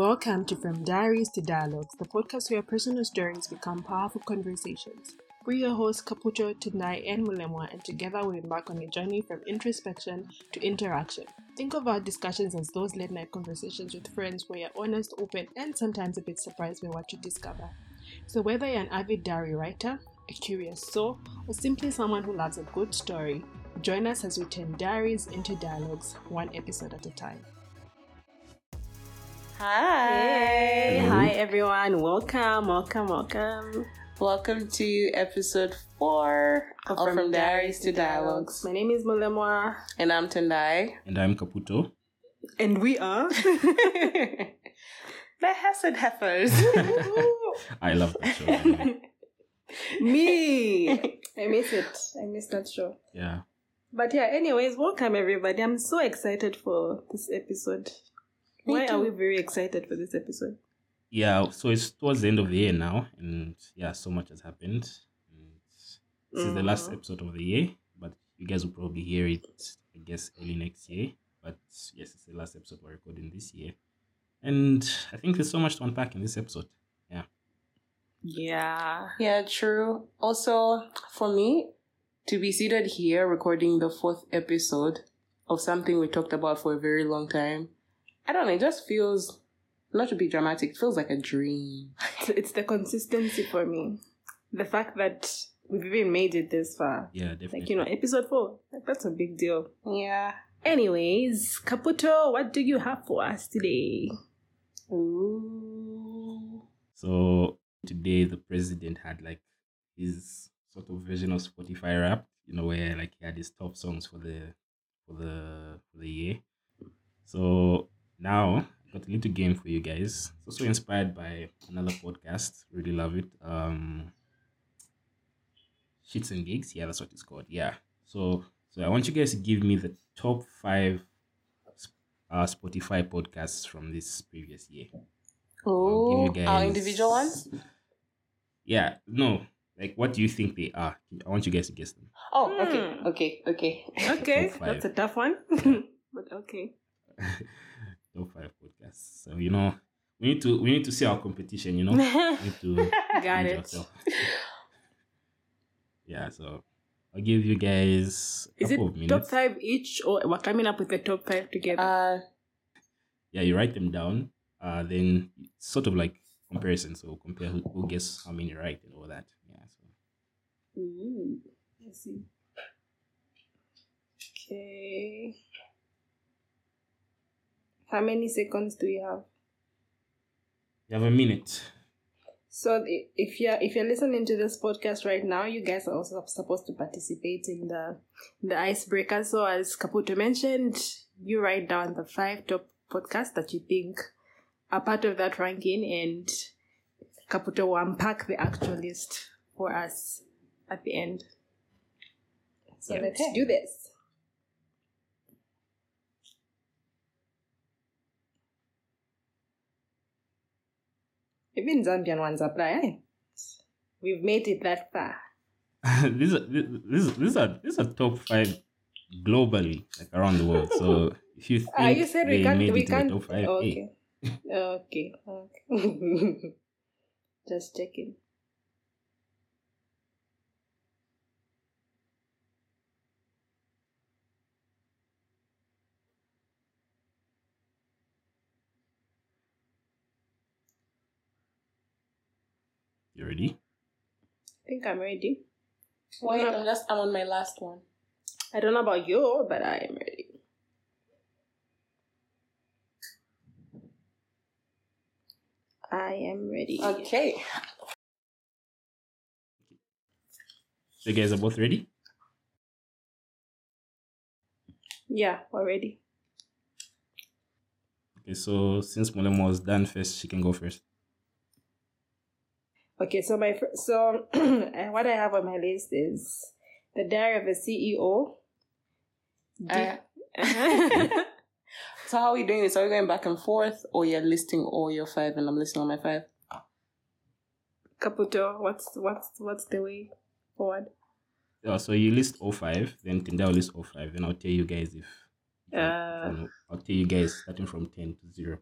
Welcome to From Diaries to Dialogues, the podcast where personal stories become powerful conversations. We're your hosts, Kaputo, Tendai, and Mulemwa, and together we embark on a journey from introspection to interaction. Think of our discussions as those late night conversations with friends where you're honest, open, and sometimes a bit surprised by what you discover. So, whether you're an avid diary writer, a curious soul, or simply someone who loves a good story, join us as we turn diaries into dialogues, one episode at a time. Hi. Hey, hi everyone. Welcome, welcome, welcome. Welcome to episode four of From, Diaries to Dialogues. My name is Mulemwa. And I'm Tendai. And I'm Kaputo. And we are. the Hesed Heifers. I love that show. by. Me. I miss it. I miss that show. yeah. But yeah, anyways, welcome everybody. I'm so excited for this episode. Me Why are we very excited for this episode? Yeah. So it's towards the end of the year now. And yeah, so much has happened. And this is the last Mhm. episode of the year. But you guys will probably hear it, I guess, early next year. But yes, it's the last episode we're recording this year. And I think there's so much to unpack in this episode. Yeah. Yeah. yeah, true. Also, for me, to be seated here recording the fourth episode of something we talked about for a very long time, I don't know, it just feels, not to be dramatic, it feels like a dream. It's, it's the consistency for me. The fact that we've even made it this far. Yeah, definitely. Like, you know, episode four. Like, that's a big deal. Yeah. Anyways, Kaputo, what do you have for us today? Ooh. So today the president had like his sort of version of Spotify Wrapped, you know, where like he had his top songs for the for the for the year. So now I got a little game for you guys. It's also inspired by another podcast. Really love it. Um Shits and Gigs. Yeah, that's what it's called. Yeah. So so I want you guys to give me the top five uh, Spotify podcasts from this previous year. Oh, give Our guys- individual ones? Yeah, no. Like, what do you think they are? I want you guys to guess them. Oh, okay, Hmm. okay, okay. Okay, Top that's a tough one. but okay. Top five podcasts. So you know, we need to we need to see our competition. You know, we need to Got it. ourselves. yeah. So I'll give you guys a Is it couple of top five each, or we're coming up with the top five together? Uh, Yeah, you write them down. Uh, then sort of like comparison. So compare who, who gets how many right and all that. Yeah. So Ooh, I see. Okay. How many seconds do you have? you have a minute. So if you're if you're listening to this podcast right now, you guys are also supposed to participate in the the icebreaker. So as Kaputo mentioned, you write down the five top podcasts that you think are part of that ranking, and Kaputo will unpack the actual list for us at the end. So Yeah. let's do this. Even Zambian ones apply, eh? We've made it that far. these are these, these are these are top five globally, like around the world. So if you think Ah, you said we can't. made We it in the can't. top five, hey, Okay. okay. Okay. Just checking. You ready? I think I'm ready. wait, I'm just, I'm on my last one. I don't know about you, but I am ready. I am ready. Okay. You guys are both ready? Yeah, we're ready. Okay, so since Mulemwa was done first, she can go first. Okay, so my fir- so what I have on my list is the Diary of a CEO. Uh, so how are we doing this? Are we going back and forth, or you're listing all your five and I'm listing all my five? Kaputo, what's what's what's the way forward? Yeah, so you list all 05, then Tendai will list all 05, then I'll tell you guys if. if you- Uh. from- I'll tell you guys starting from 10 to 0.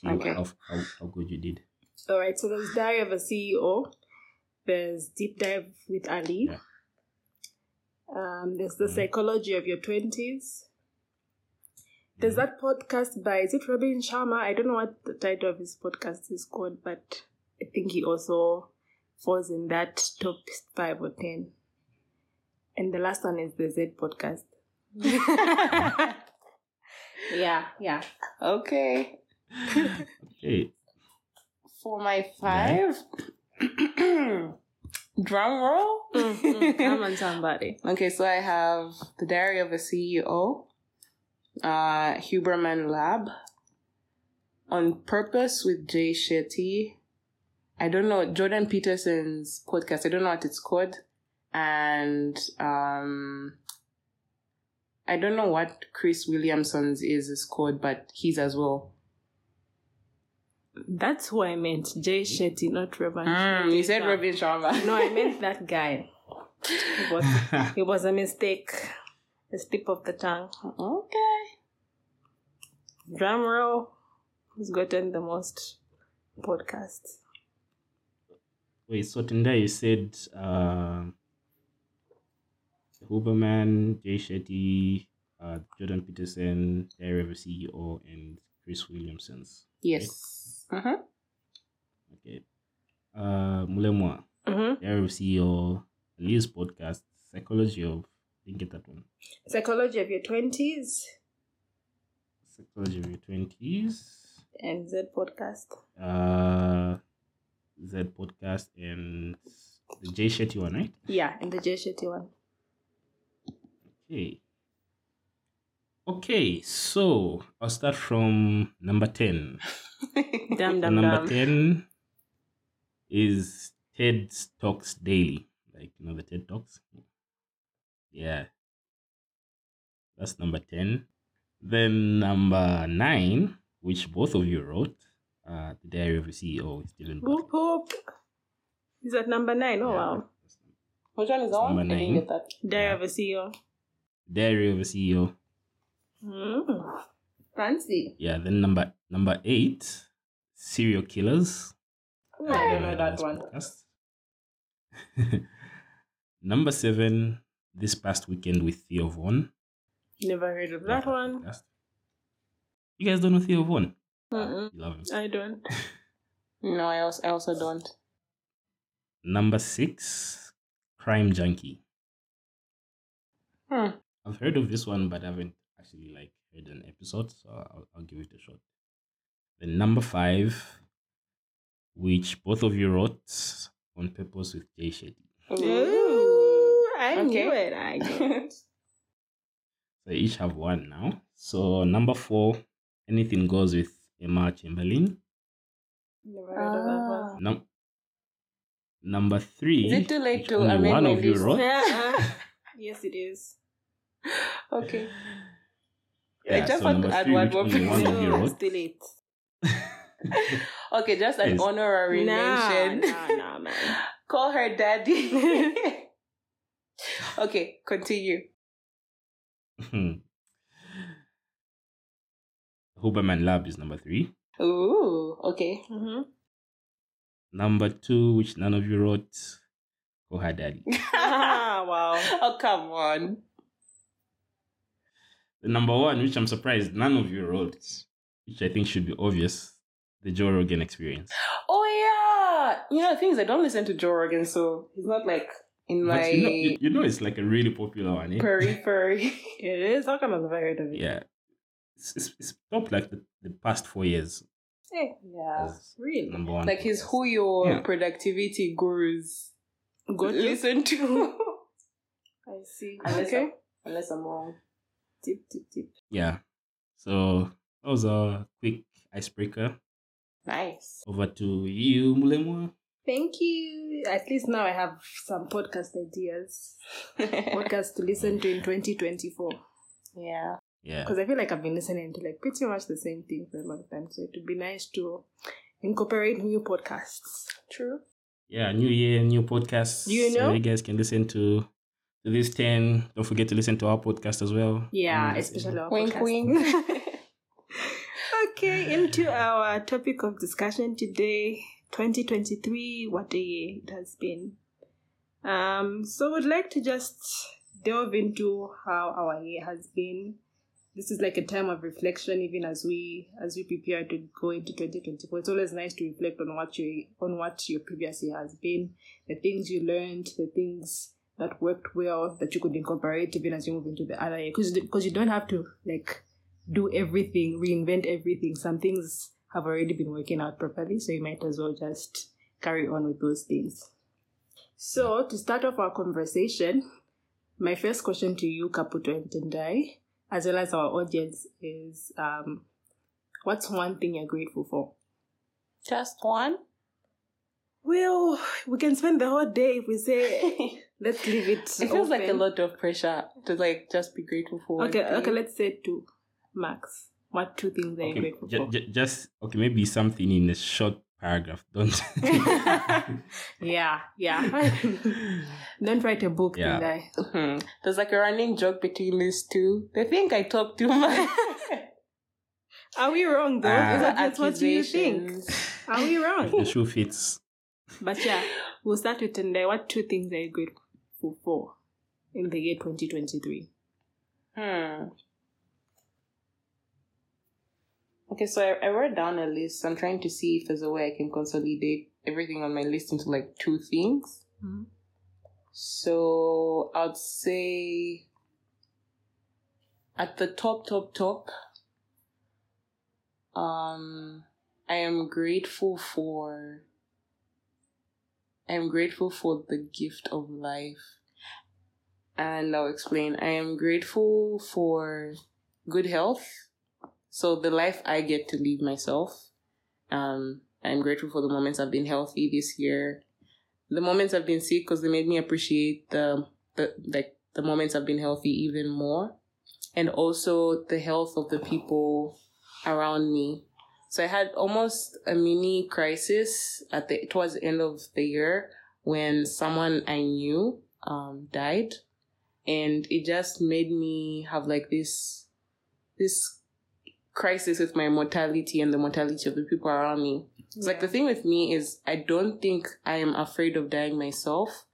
See Okay. how, how, how good you did. All right, so there's Diary of a CEO. There's Deep Dive with Ali. Yeah. Um, there's the Mhm. Psychology of Your Twenties. There's that podcast by is it Robin Sharma? I don't know what the title of his podcast is called, but I think he also falls in that top five or ten. And the last one is the Z podcast. yeah, yeah. okay. Okay. For my five, drum roll. Come on, somebody. Okay, so I have The Diary of a CEO, uh, Huberman Lab, On Purpose with Jay Shetty. I don't know, Jordan Peterson's podcast, I don't know what it's called. And um, I don't know what Chris Williamson's is, is called, but he's as well. That's who I meant. Jay Shetty, not Robin. Mm, you said Sharma. Robin Sharma. No, I meant that guy. It was, it was a mistake. A slip of the tongue. Okay. Drum roll. Who's gotten the most podcasts? Wait, so Tendai, you said uh, Huberman, Jay Shetty, uh, Jordan Peterson, Diary of CEO, and Chris Williamson's. Yes. Uh-huh. Okay. Uh, Mulemwa, Mm-hmm. A CEO, Lee's podcast, Psychology of, didn't get that one. Psychology of your 20s Psychology of your 20s, and Z podcast. uh, Z podcast, and the Jay Shetty one, right? Yeah, and the Jay Shetty one. Okay. Okay, so I'll start from number 10. Dum dum number dum. 10 is TED Talks Daily. Like, you know, the TED Talks? Yeah. That's number 10. Then number 9, which both of you wrote, uh, The Diary of a CEO is Stephen Whoop whoop. Is that number nine? Oh wow. Which one is that? Number I didn't nine. get that. Diary of a CEO. Diary of a CEO. Mm. Fancy. Yeah, then number number 8, Serial Killers. I don't know Uh, that one. Number seven, this past weekend with Theo Von. Never heard of that one. Podcast. You guys don't know Theo Von? You love him. I don't. No, I also, I also don't. Number six, Crime Junkie. Hmm. I've heard of this one, but I haven't actually like heard an episode, so I'll, I'll give it a shot. Then number five, which both of you wrote on purpose with Jay Shetty. Ooh, I Okay. knew it. I knew it. So each have one now. So number four, anything goes with Emma Chamberlain. Never heard of that one. Ah. Num- number three. Is it too late to only amend one my of you list? wrote. Yes, it is. okay. I Yeah, just so want to number add three, one more only one of person. you No, wrote. it's. Okay, just an Yes. honorary Nah, mention. nah, nah, man. Call her daddy. okay, continue. Huberman Lab is number three. Ooh, okay. Mm-hmm. Number two, which none of you wrote, Call Her Daddy. Wow. oh, come on. The number one, which I'm surprised none of you wrote, which I think should be obvious, the Joe Rogan experience. Oh, yeah. You know, the thing is, I don't listen to Joe Rogan, so he's not like in my But you know, you, you know it's like a really popular one, eh? periphery. It is. How come I've never heard of it? Yeah. It's, it's, it's top like the, the past four years Hey, yeah. as really? number one. Like his who your Yeah. productivity gurus Go listen to. I see. Unless okay. I'm- unless I'm wrong. Tip, tip, tip. Yeah. So that was a quick icebreaker. Nice. Over to you, Mulemwa. Thank you. At least now I have some podcast ideas. Podcast to listen to in 2024. yeah. Yeah. Because I feel like I've been listening to like pretty much the same thing for a long time. So it would be nice to incorporate new podcasts. True. Yeah, new year, new podcasts. You know, So you guys can listen to to this 10. Don't forget to listen to our podcast as well. Yeah, especially our Wink, podcast. wink. Okay, into our topic of discussion today 2023, what a year it has been. Um, so, would like to just delve into how our year has been. This is like a time of reflection, even as we as we prepare to go into 2024. It's always nice to reflect on what you on what your previous year has been, the things you learned, the things that worked well that you could incorporate even as you move into the other year. Because because you don't have to like do everything, reinvent everything. Some things have already been working out properly, so you might as well just carry on with those things. So, to start off our conversation, my first question to you, Kaputo and Tendai, as well as our audience, is um, what's one thing you're grateful for? Just one? Well, we can spend the whole day if we say, let's leave it. It feels like a lot of pressure to like just be grateful for. Okay, thing. okay, let's say two. Max, what two things are you grateful ju- for? ju- just okay, maybe something in a short paragraph. Don't. yeah, yeah. Don't write a book, Yeah. Tendai. Mhm. There's like a running joke between these two. They think I talk too much. Are we wrong though? Ah. Is that just what you think? Are we wrong? the shoe fits. but yeah, we'll start with Tendai. What two things are you grateful for four in the year 2023? Hmm. Okay, so I, I wrote down a list. I'm trying to see if there's a way I can consolidate everything on my list into like two things. Mhm. So I'd say at the top, top, top, um, I am grateful for. I am grateful for the gift of life. And I'll explain. I am grateful for good health. So the life I get to live myself. Um, I'm grateful for the moments I've been healthy this year the moments I've been sick because they made me appreciate the the like the moments I've been healthy even more, and also the health of the people around me. So I had almost a mini crisis at the towards the end of the year when someone I knew um, died, and it just made me have like this this crisis with my mortality and the mortality of the people around me. It's like the thing with me is I don't think I am afraid of dying myself.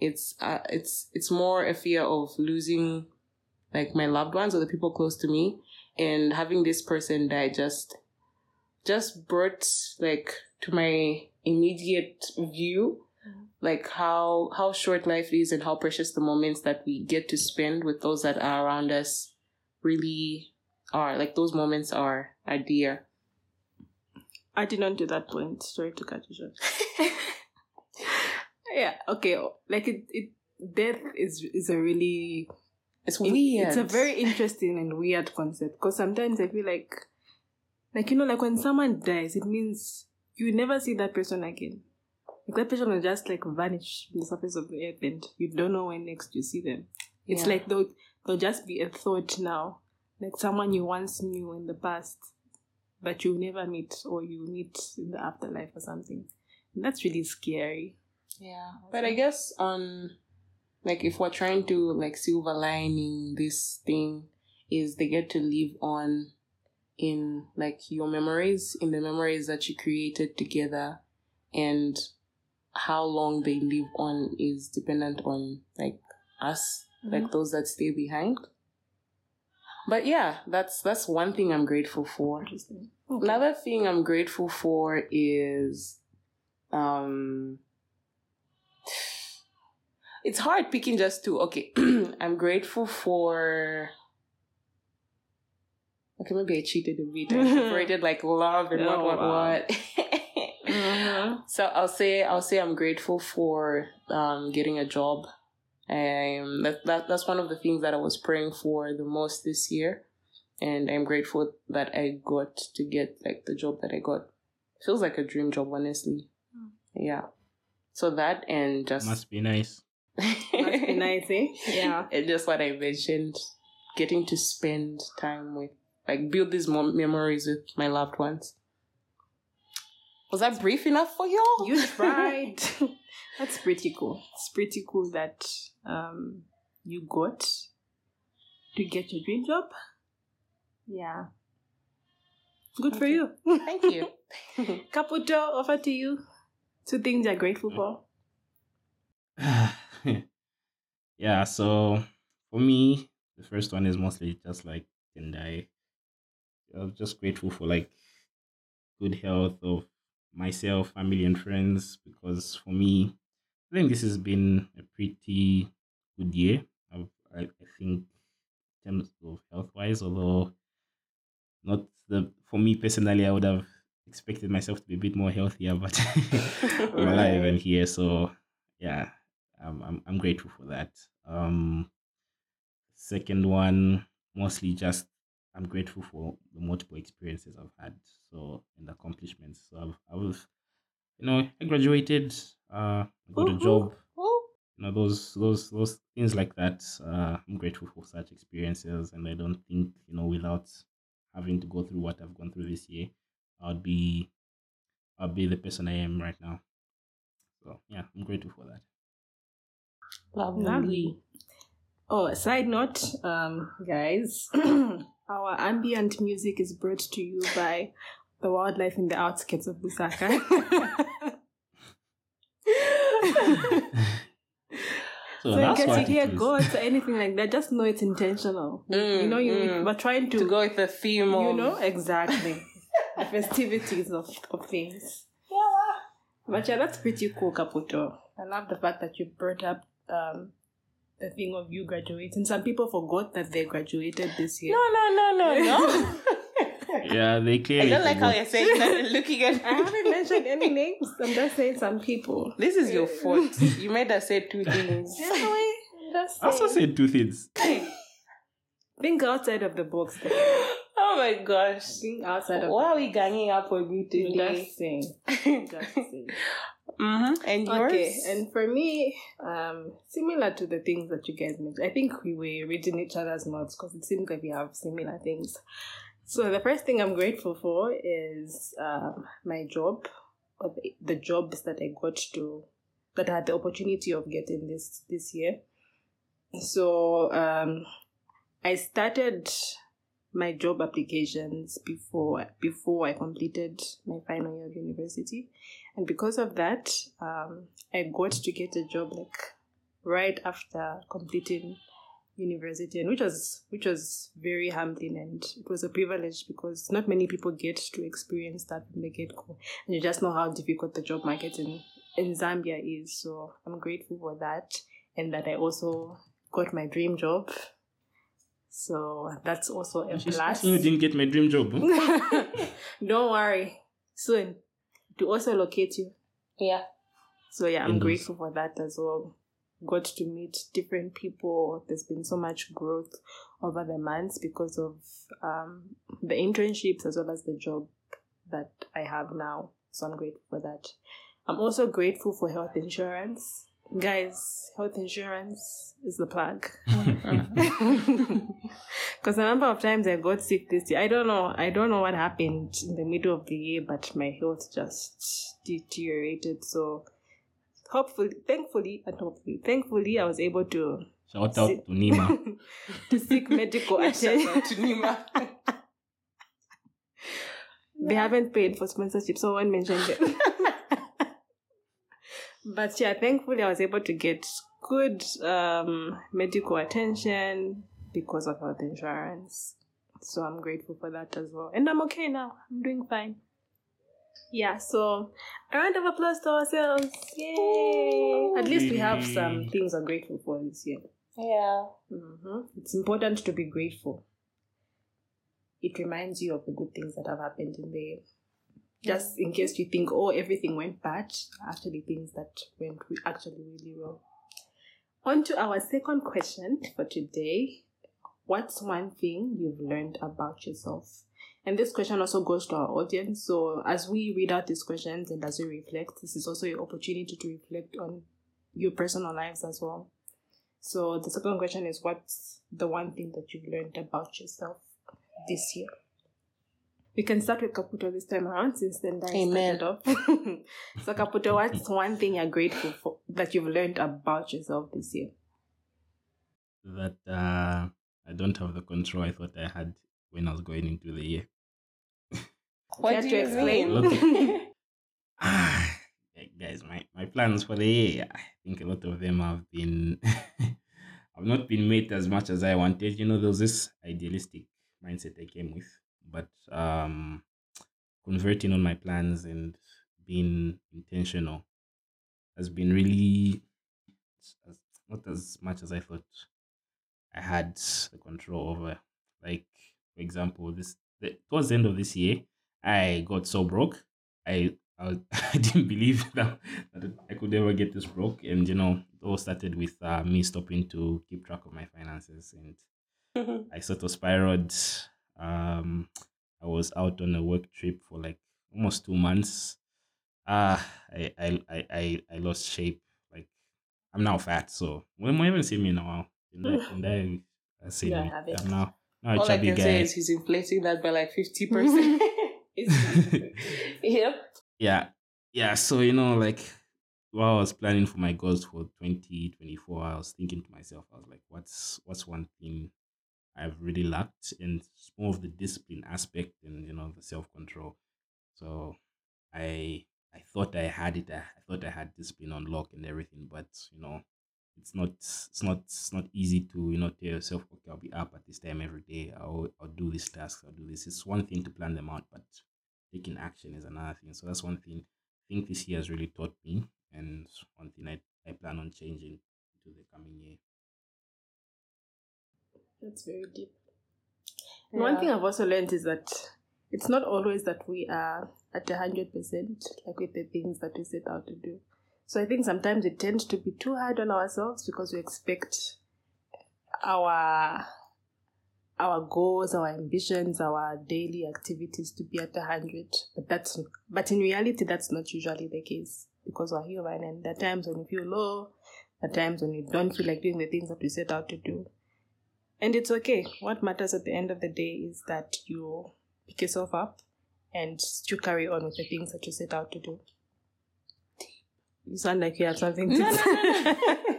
It's uh, it's it's more a fear of losing like my loved ones or the people close to me and having this person die just just brought like to my immediate view like how how short life is and how precious the moments that we get to spend with those that are around us really are like those moments are are dear Adding on to that point, sorry to cut you short. yeah, okay. Like it, it death is is a really it's it- weird it's a very interesting and weird concept because sometimes I feel like, like you know, like when someone dies, it means you never see that person again. Like that person will just like vanish from the surface of the earth, and you don't know when next you see them. It's Yeah. like they'll they'll just be a thought now, like someone you once knew in the past, but you'll never meet or you meet in the afterlife or something. And that's really scary. Yeah, but I guess on like if we're trying to like silver lining this thing is they get to live on in like your memories, in the memories that you created together, and how long they live on is dependent on like us, like those that stay behind. But yeah, that's that's one thing I'm grateful for. Interesting. Another thing I'm grateful for is um it's hard picking just two. Okay. I'm grateful for Okay, maybe I cheated a bit. I separated like love and what Oh, what wow. what. Mhm. So I'll say I'll say I'm grateful for um getting a job. Um that, that that's one of the things that I was praying for the most this year. And I'm grateful that I got to get like the job that I got. Feels like a dream job, honestly. Mm. Yeah. So that and just Must be nice. Must be nice, eh? Yeah. and just what I mentioned, getting to spend time with, like, build these mom- memories with my loved ones. Was that brief enough for y'all? You tried. That's pretty cool. It's pretty cool that um you got to get your dream job. Yeah. Good for you. Thank you. Kaputo, over to you. Two things you're grateful for. yeah, so for me, the first one is mostly just like Tendai. I'm just grateful for like good health of myself, family, and friends because for me, I think this has been a pretty good year. I've, I, I think in terms of health wise, although not the for me personally, I would have expected myself to be a bit more healthier, but I'm alive and here, so yeah, I'm I'm, I'm grateful for that. Um, second one, mostly just I'm grateful for the multiple experiences I've had, so and accomplishments. So I've I was, you know, I graduated, uh, I got a job, you know, those those those things like that. Uh, I'm grateful for such experiences, and I don't think you know without having to go through what I've gone through this year, I'd be I'll be the person I am right now. So yeah, I'm grateful for that. Lovely. Oh, a side note, um, guys, our ambient music is brought to you by the wildlife in the outskirts of Lusaka. So, so in that's case you hear it is. goats or anything like that, just know it's intentional. Mm, you know, you mm. we're trying to, to go with the theme of you know, exactly the festivities of, of things. Yeah. But yeah, that's pretty cool, Kaputo. I love the fact that you brought up um, the thing of you graduating. Some people forgot that they graduated this year. No, no, no, no, no. Yeah, they I don't like how you're saying that looking at I haven't mentioned any names. I'm just saying some people. This is your fault. You made us say two things. Anyway, just I also said two things. think outside of the box. Then. oh my gosh. Think outside of Why are the we ganging up on you box. today? Just saying. Just saying. Mm-hmm. And yours? Okay, and for me, um, similar to the things that you guys mentioned, I think we were reading each other's notes because it seems like we have similar things. So the first thing I'm grateful for is um, my job, or the, the jobs that I got to, that I had the opportunity of getting this this year. So um, I started my job applications before before I completed my final year of university, and because of that, um, I got to get a job like right after completing university, and which was which was very humbling and it was a privilege because not many people get to experience that when they get go, and you just know how difficult the job market in in Zambia is. So I'm grateful for that, and that I also got my dream job. So that's also a She's plus. you didn't get my dream job. huh? Don't worry. Soon to also locate you. Yeah. So yeah, I'm Indoors. grateful for that as well. Got to meet different people. There's been so much growth over the months because of um, the internships as well as the job that I have now. So I'm grateful for that. I'm also grateful for health insurance. Guys, health insurance is the plug. Because a number of times I got sick this year. I don't know. I don't know what happened in the middle of the year, but my health just deteriorated. So hopefully, thankfully, and hopefully, thankfully, I was able to Shout out to NHIMA. to seek medical Shout attention. out to NHIMA. They haven't paid for sponsorship, so I won't mention it. But yeah, thankfully, I was able to get good um, medical attention because of health insurance. So I'm grateful for that as well. And I'm okay now. I'm doing fine. Yeah, so a round of applause to ourselves. Yay! At least we have some things I'm grateful for this year. Yeah. hmm It's important to be grateful. It reminds you of the good things that have happened in the year. Just in case you think, oh, everything went bad, actually things that went actually really well. On to our second question for today. What's one thing you've learned about yourself? And this question also goes to our audience. So as we read out these questions and as we reflect, this is also your opportunity to reflect on your personal lives as well. So the second question is what's the one thing that you've learned about yourself this year? We can start with Kaputo this time around since then I Amen. started off. so Kaputo, what's one thing you're grateful for that you've learned about yourself this year? that uh, I don't have the control I thought I had when I was going into the year. What Care do to you explain? mean? Ah, yeah, guys, my, my plans for the year, I think a lot of them have been have not been made as much as I wanted. You know, there was this idealistic mindset I came with, but um, converting on my plans and being intentional has been really as, not as much as I thought I had the control over. Like, for example, this the, towards the end of this year, I got so broke. I I, I didn't believe that, that I could ever get this broke, and you know, it all started with uh, me stopping to keep track of my finances, and I sort of spiraled. Um, I was out on a work trip for like almost two months. Ah, I, I, I, I, I lost shape. Like I'm now fat, so when you even see me now, and I, and I, I see Yeah, me. have. I'm now now a All I can guy. say is he's inflating that by like 50%. yep. yeah yeah so you know like while i was planning for my goals for 2024 i was thinking to myself i was like what's what's one thing i've really lacked and more of the discipline aspect and you know the self-control so i i thought i had it i, thought i had discipline on lock and everything but you know it's not it's not it's not easy to you know tell yourself okay i'll be up at this time every day i'll, I'll do this task i'll do this it's one thing to plan them out but taking action is another thing. So that's one thing I think this year has really taught me, and one thing I, I plan on changing into the coming year. That's very deep. And one thing I've also learned is that it's not always that we are at a hundred percent like with the things that we set out to do. So I think sometimes we tend to be too hard on ourselves because we expect our our goals, our ambitions, our daily activities to be at a hundred. But that's but in reality that's not usually the case because we're human and there are times when you feel low, there are times when you don't feel like doing the things that we set out to do. And it's okay. What matters at the end of the day is that you pick yourself up and you carry on with the things that you set out to do. You sound like you have something to No, no, say. no, no.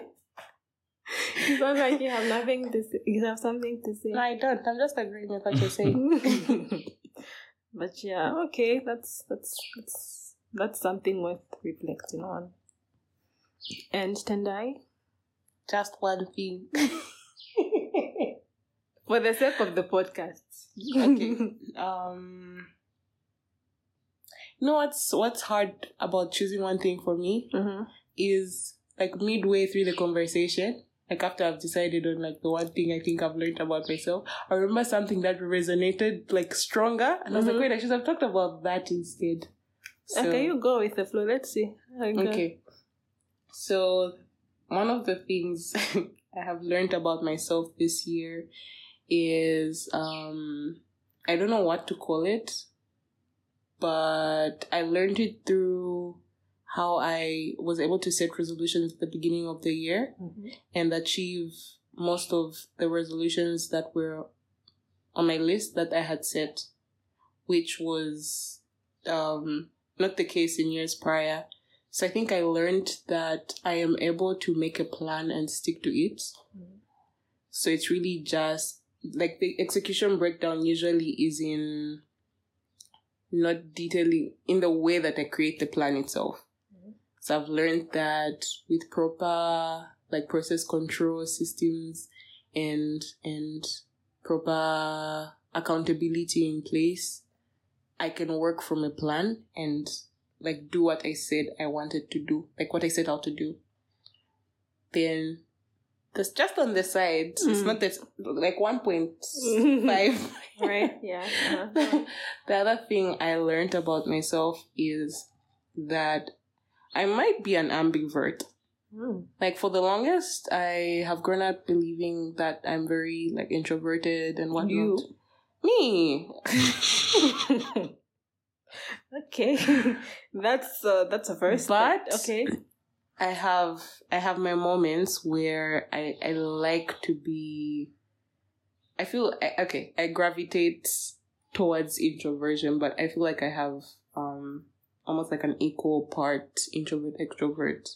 you sound like you have nothing to say. You have something to say. No, I don't. I'm just agreeing with what you're saying. but yeah, okay, that's that's that's that's something worth reflecting on. And Tendai, just one thing. for the sake of the podcast, okay. Um. You know what's what's hard about choosing one thing for me Mhm. is like midway through the conversation, like after I've decided on like the one thing I think I've learned about myself, I remember something that resonated like stronger, and I was like, wait, I should have talked about that instead. So- okay, you go with the flow. Let's see. goes. Okay. So, one of the things I have learned about myself this year is um I don't know what to call it, but I learned it through how I was able to set resolutions at the beginning of the year Mhm. and achieve most of the resolutions that were on my list that I had set, which was um, not the case in years prior. So I think I learned that I am able to make a plan and stick to it. Mhm. So it's really just like the execution breakdown usually is in not detailing in the way that I create the plan itself. Mhm. So I've learned that with proper like process control systems and and proper accountability in place, I can work from a plan and like do what I said I wanted to do, like what I set out to do. Then that's just on the side. It's Mm. not that like one point five. Right? Yeah. uh-huh. the other thing I learned about myself is that I might be an ambivert. Mm. Like for the longest, I have grown up believing that I'm very like introverted and whatnot. You. Me. okay, that's uh, that's a first. But- okay, I have I have my moments where I I like to be. I feel okay. I gravitate towards introversion, but I feel like I have um almost like an equal part introvert extrovert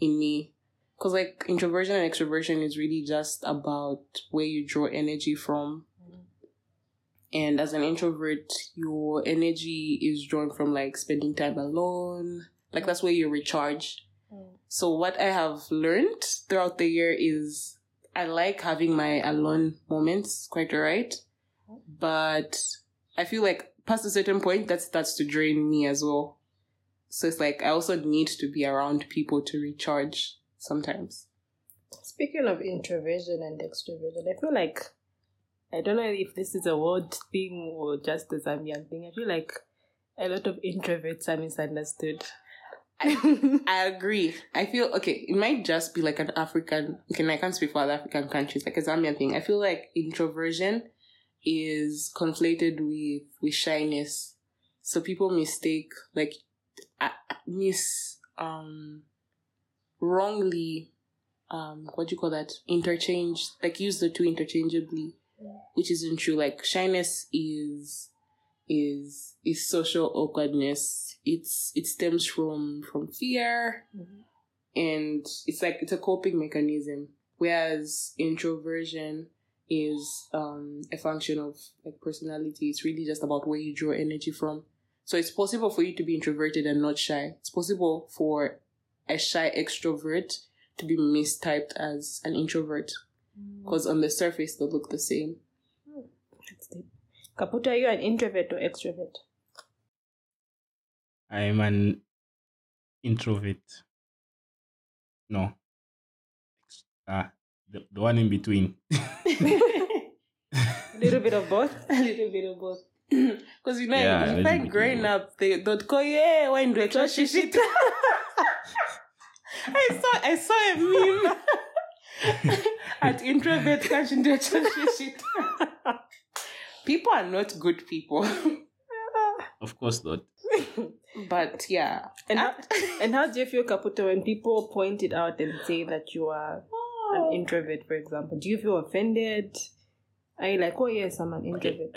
in me. Cause like introversion and extroversion is really just about where you draw energy from. And as an introvert, your energy is drawn from like spending time alone. Like that's where you recharge. So what I have learned throughout the year is I like having my alone moments, quite alright. But I feel like past a certain point that starts to drain me as well. So it's like I also need to be around people to recharge sometimes. Speaking of introversion and extroversion, I feel like I don't know if this is a world thing or just a Zambian thing. I feel like a lot of introverts are misunderstood. I agree. I feel okay. It might just be like an African. Okay, I can't speak for other African countries, like a Zambian thing. I feel like introversion is conflated with with shyness, so people mistake like uh, miss um wrongly um what do you call that interchange like use the two interchangeably, which isn't true. Like shyness is is is social awkwardness. It's it stems from from fear, and it's like it's a coping mechanism. Whereas introversion is um a function of like personality. It's really just about where you draw energy from. So it's possible for you to be introverted and not shy. It's possible for a shy extrovert to be mistyped as an introvert because on the surface they look the same. That's deep. Kaputo, are you an introvert or extrovert? I'm an introvert. No. Ah, the, the one in between. A little bit of both. A little bit of both. Because you know, Yeah, if I growing up, they don't call you, hey, why do you shit? I saw I saw a meme at introvert catch into shit. People are not good people. of course not. But yeah. And how, and how do you feel, Kaputo, when people point it out and say that you are an introvert, for example? Do you feel offended? Are you like, oh yes, I'm an introvert?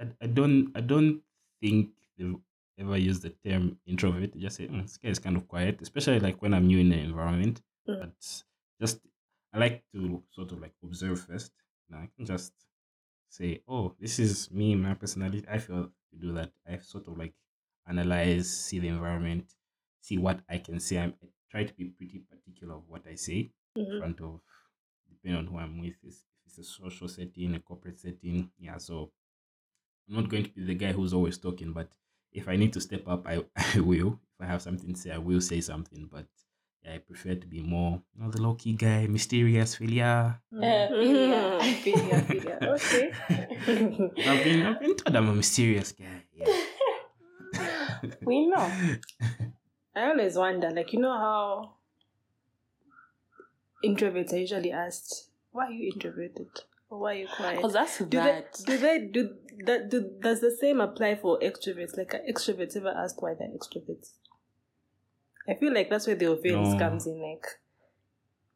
I, I don't I don't think they've ever used the term introvert. They just say mm, this guy is kind of quiet, especially like when I'm new in the environment. Mm. But just I like to sort of like observe first. You know, I can just say, oh, this is me, my personality. I feel to do that. I sort of like analyze, see the environment, see what I can say. I'm, I try to be pretty particular of what I say in Mhm. front of depending on who I'm with. If it's a social setting, a corporate setting, yeah. So I'm not going to be the guy who's always talking, but if I need to step up, I, I will. If I have something to say, I will say something. But yeah, I prefer to be more, you know, the low key guy, mysterious, filia. Uh, yeah. Filia, filia. Okay. I've been, I've been told I'm a mysterious guy. Yeah. we know. I always wonder, like, you know how introverts are usually asked, why are you introverted? Or why are you quiet? Because that's Do they, do they do that? Do, does the same apply for extroverts? Like, are extroverts ever asked why they're extroverts? I feel like that's where the offense No. comes in. Like,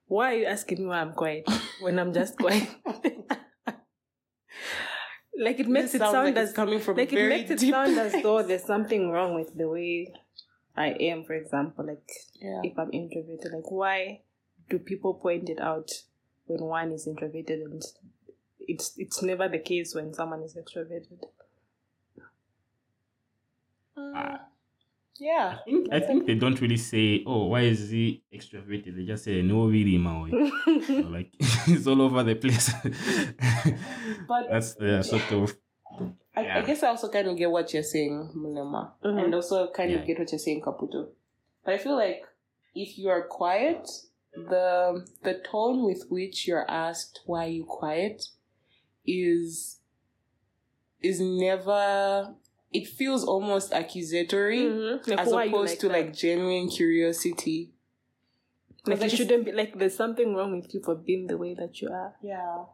why are you asking me why I'm quiet when I'm just quiet? like it makes This it sound like as coming from like it very makes it deep. sound as though there's something wrong with the way I am. For example, like yeah. if I'm introverted, like why do people point it out when one is introverted and it's it's never the case when someone is extroverted. Mm. Yeah. I think, I think they don't really say, oh, why is he extroverted? They just say, no, really, Maui. So, like, it's all over the place. But That's the sort of I, I guess I also kind of get what you're saying, Mulemwa, Mhm. and also kind Yeah. of get what you're saying, Kaputo. But I feel like if you are quiet, the the tone with which you're asked why you quiet is is never. It feels almost accusatory Mhm. Like, as why are you opposed to that? like genuine curiosity. like like you shouldn't be like there's something wrong with you for being the way that you are, Yeah.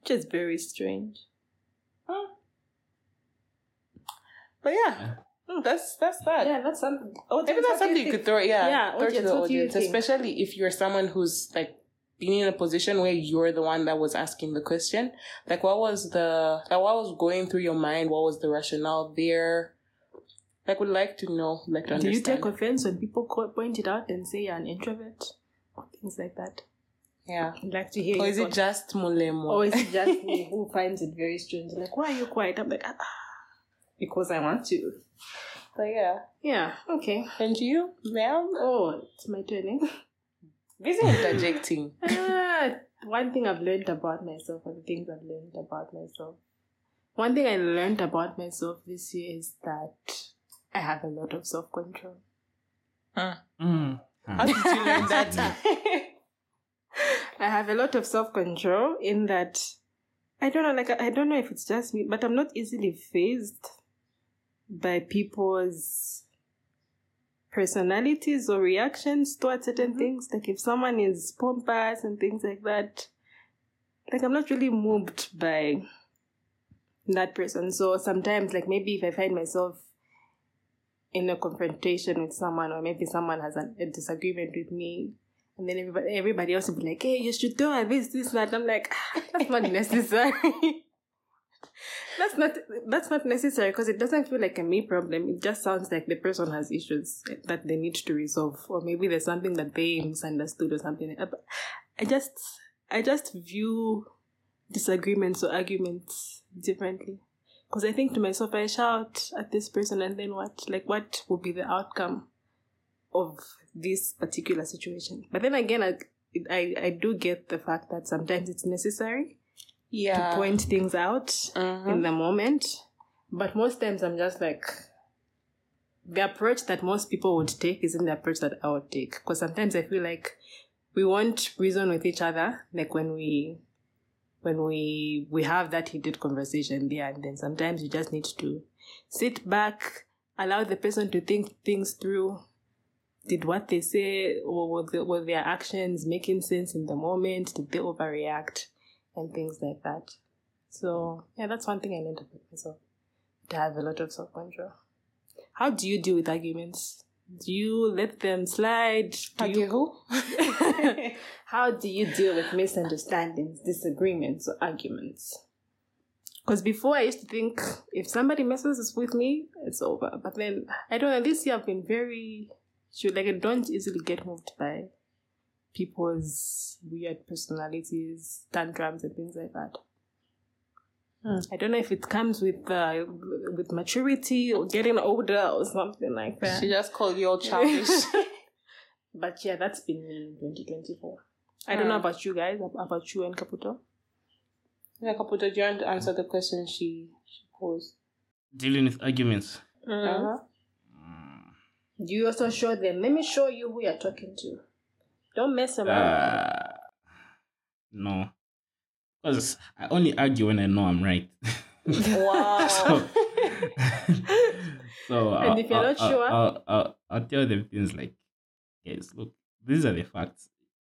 which is very strange. But yeah, that's that's that. Yeah, that's something. Maybe that's something you could throw, yeah, Yeah, throw to the what do you audience, especially if you're someone who's like being in a position where you're the one that was asking the question. Like, what was the like what was going through your mind? What was the rationale there? Like, would like to know, like to Do understand. you take offense when people point it out and say you're an introvert or things like that? Yeah. I'd like to hear Or is it just Mulemwa? Or is it just me who finds it very strange? Like, why are you quiet? I'm like, ah, because I want to. So yeah. Yeah, okay. And you, ma'am? Oh, it's my turning. Busy interjecting. Ah, one thing I've learned about myself, or the things I've learned about myself. One thing I learned about myself this year is that I have a lot of self control. Mm. How did you learn that? I have a lot of self control in that I don't know, like I don't know if it's just me, but I'm not easily phased by people's personalities or reactions towards certain things. Like if someone is pompous and things like that, like I'm not really moved by that person. So sometimes, like maybe if I find myself in a confrontation with someone, or maybe someone has a, a disagreement with me, and then everybody, everybody else will be like, "Hey, you should do this, this, that." I'm like, "Ah, "That's not necessary. That's not that's not necessary because it doesn't feel like a me problem. It just sounds like the person has issues that they need to resolve, or maybe there's something that they misunderstood or something. Uh, but I just I just view disagreements or arguments differently. Because I think to myself, I shout at this person, and then what? Like, what will be the outcome of this particular situation? But then again, I, I, I do get the fact that sometimes it's necessary yeah. to point things out Mhm. in the moment. But most times, I'm just like, the approach that most people would take isn't the approach that I would take. Because sometimes I feel like we won't reason with each other, like when we when we we have that heated conversation there and then sometimes you just need to sit back allow the person to think things through did what they say or were, the, were their actions making sense in the moment did they overreact and things like that so yeah that's one thing i learned about myself to have a lot of self-control how do you deal with arguments do you let them slide do you how do you deal with misunderstandings, disagreements, or arguments? Because before I used to think if somebody messes with me, it's over. But then I don't know. This year I've been very sure. Like I don't easily get moved by people's weird personalities, tantrums, and things like that. Hmm. I don't know if it comes with uh, with maturity or getting older or something like that. She just called you all childish. But yeah, that's been me in 2024. I don't know Hmm. about you guys, about you and Kaputo. yeah, Kaputo, do you want to answer the question she, she posed? Dealing with arguments. Uh-huh. Mm. You also show them. Let me show you who you're talking to. Don't mess around. Uh, no. Because I only argue when I know I'm right. Wow. so, so And I'll, if you're I'll, not I'll- sure? I'll, I'll, I'll tell them things like, guys, look, these are the facts.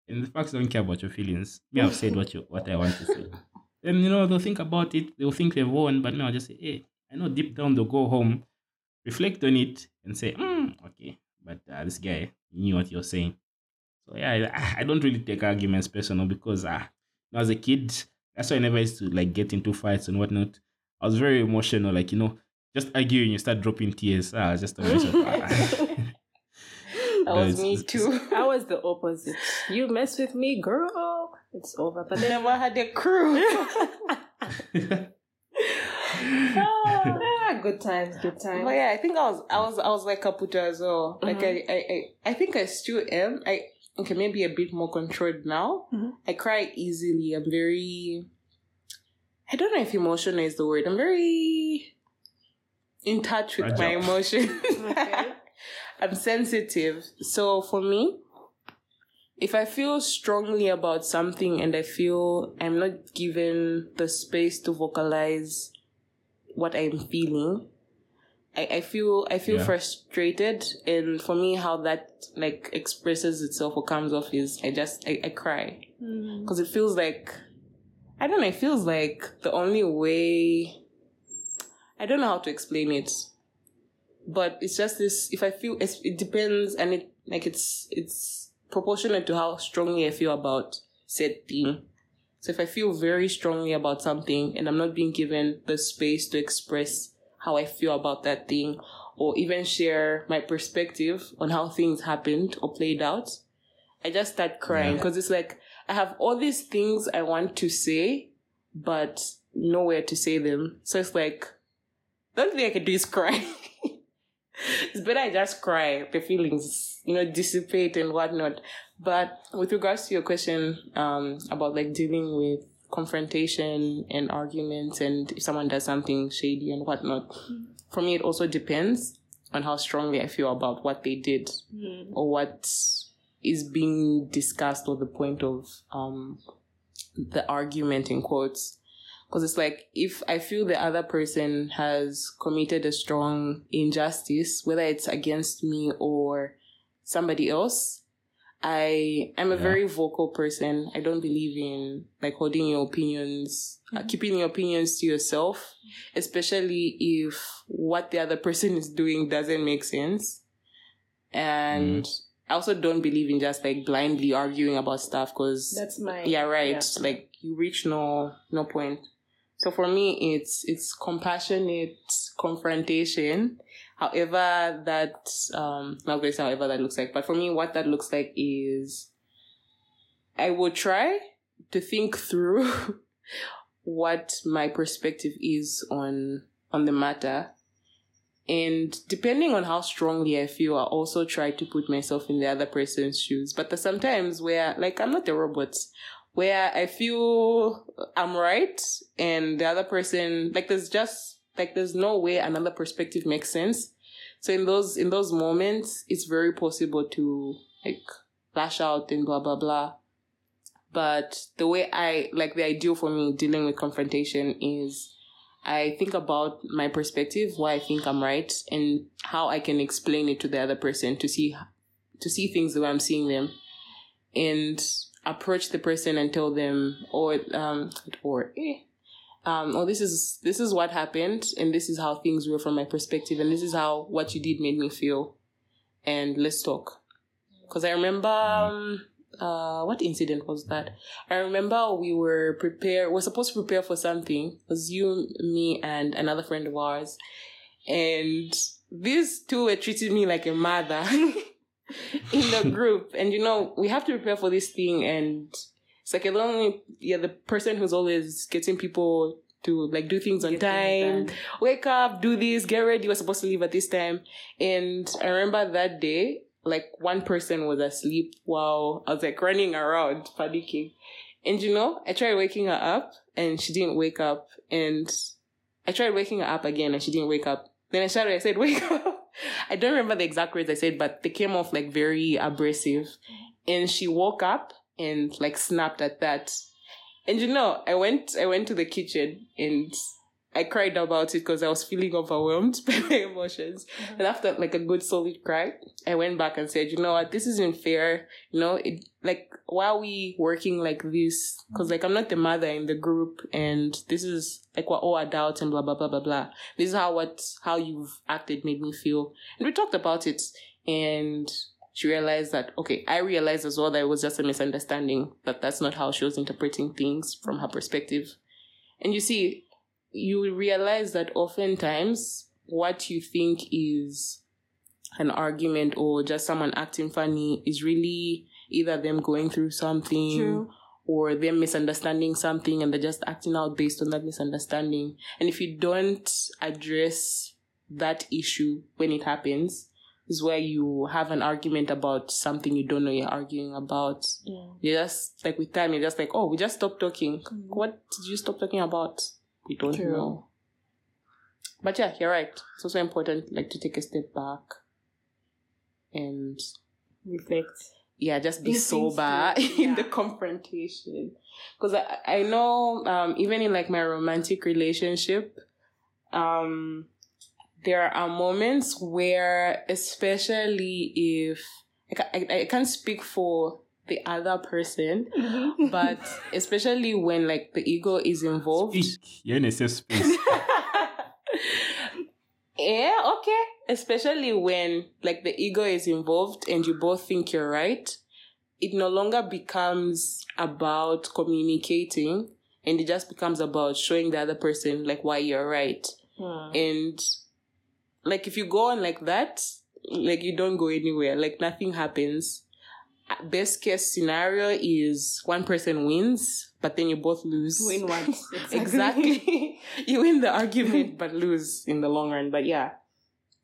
And the facts don't care about your feelings. Me, I've said what you what I want to say. And you know, they'll think about it, they'll think they've won, but no, I'll just say, hey, I know deep down they'll go home, reflect on it, and say, hmm, okay, but uh, this guy knew what you're saying. So yeah, I, I don't really take arguments personal because uh, when I was a kid, that's why I never used to like get into fights and whatnot. I was very emotional, like you know, just arguing, you start dropping tears. Ah, I was just tell myself, ah. That was me too. I was the opposite. You mess with me, girl. It's over. But then I had a crew. ah, good times, good times. But yeah, I think I was I was I was like Kaputo as well. Like Mhm. I, I I I think I still am. I okay, maybe a bit more controlled now. Mhm. I cry easily. I'm very I don't know if emotional is the word. I'm very in touch with my emotions. Okay. I'm sensitive. So for me, if I feel strongly about something and I feel I'm not given the space to vocalize what I'm feeling, I, I feel I feel Yeah. frustrated and for me how that like expresses itself or comes off is I just I, I cry. Mm. Because it feels like I don't know, it feels like the only way I don't know how to explain it. But it's just this if I feel it's, it depends and it like it's it's proportionate to how strongly I feel about said thing. So if I feel very strongly about something and I'm not being given the space to express how I feel about that thing or even share my perspective on how things happened or played out, I just start crying Yeah. because it's like I have all these things I want to say, but nowhere to say them. So it's like, the only thing I can do is cry. it's better I just cry. The feelings, you know, dissipate and whatnot. But with regards to your question um, about like dealing with confrontation and arguments and if someone does something shady and whatnot, mm. for me, it also depends on how strongly I feel about what they did mm. or what is being discussed or the point of um, the argument in quotes. Because it's like if I feel the other person has committed a strong injustice, whether it's against me or somebody else, I am a yeah. very vocal person. I don't believe in like holding your opinions, uh, mm-hmm. uh, keeping your opinions to yourself, especially if what the other person is doing doesn't make sense. And mm. I also don't believe in just like blindly arguing about stuff because that's my yeah right. Yeah. Like you reach no no point. So for me, it's it's compassionate confrontation however that um not going to however that looks like but for me what that looks like is i will try to think through what my perspective is on on the matter. And depending on how strongly i feel i also try to put myself in the other person's shoes. But there's sometimes where like i'm not a robot where i feel i'm right and the other person like there's just like there's no way another perspective makes sense. So in those in those moments, it's very possible to like lash out and blah blah blah. But the way I like the ideal for me dealing with confrontation is I think about my perspective, why I think I'm right, and how I can explain it to the other person to see to see things the way I'm seeing them, and approach the person and tell them or um or eh, um, oh, this is this is what happened, and this is how things were from my perspective, and this is how what you did made me feel, and let's talk. Because I remember, um, uh, what incident was that? I remember we were prepared. We're supposed to prepare for something. It was you, me, and another friend of ours, and these two were treating me like a mother in the group. And you know, we have to prepare for this thing, and it's like a only yeah the person who's always getting people to like do things on Get time, things wake up, do this, get ready. You were supposed to leave at this time, and I remember that day like one person was asleep while I was like running around panicking. And you know, I tried waking her up and she didn't wake up. And I tried waking her up again and she didn't wake up. Then I shouted, I said, wake up. I don't remember the exact words I said, but they came off like very abrasive. And she woke up and like snapped at that. And you know, I went I went to the kitchen and I cried about it because I was feeling overwhelmed by my emotions. Mm-hmm. And after like a good solid cry, I went back and said, you know what, this isn't fair. You know, it like why are we working like this? Because like I'm not the mother in the group, and this is like we're all adults and blah blah blah blah blah. This is how what how you've acted made me feel, and we talked about it, and she realized that, okay, I realized as well that it was just a misunderstanding, that that's not how she was interpreting things from her perspective. And you see, you realize that oftentimes what you think is an argument or just someone acting funny is really either them going through something True. or them misunderstanding something and they're just acting out based on that misunderstanding. And if you don't address that issue when it happens, is where you have an argument about something you don't know you're arguing about. Yeah. You just like with time, you're just like, oh, we just stopped talking. Mm-hmm. What did you stop talking about? We don't True. know. But yeah, you're right. It's also important like to take a step back and reflect. Yeah, just be sober in the confrontation. Because I, I know um, even in like my romantic relationship, um, there are moments where, especially if I, I, I can't speak for the other person, mm-hmm. but especially when like the ego is involved. Speak. You're in a safe space. yeah, okay. Especially when like the ego is involved and you both think you're right, it no longer becomes about communicating and it just becomes about showing the other person like why you're right. Hmm. And like if you go on like that, like you don't go anywhere, like nothing happens. best case scenario is one person wins, but then you both lose. Win what? exactly. you win the argument, but lose in the long run. But yeah.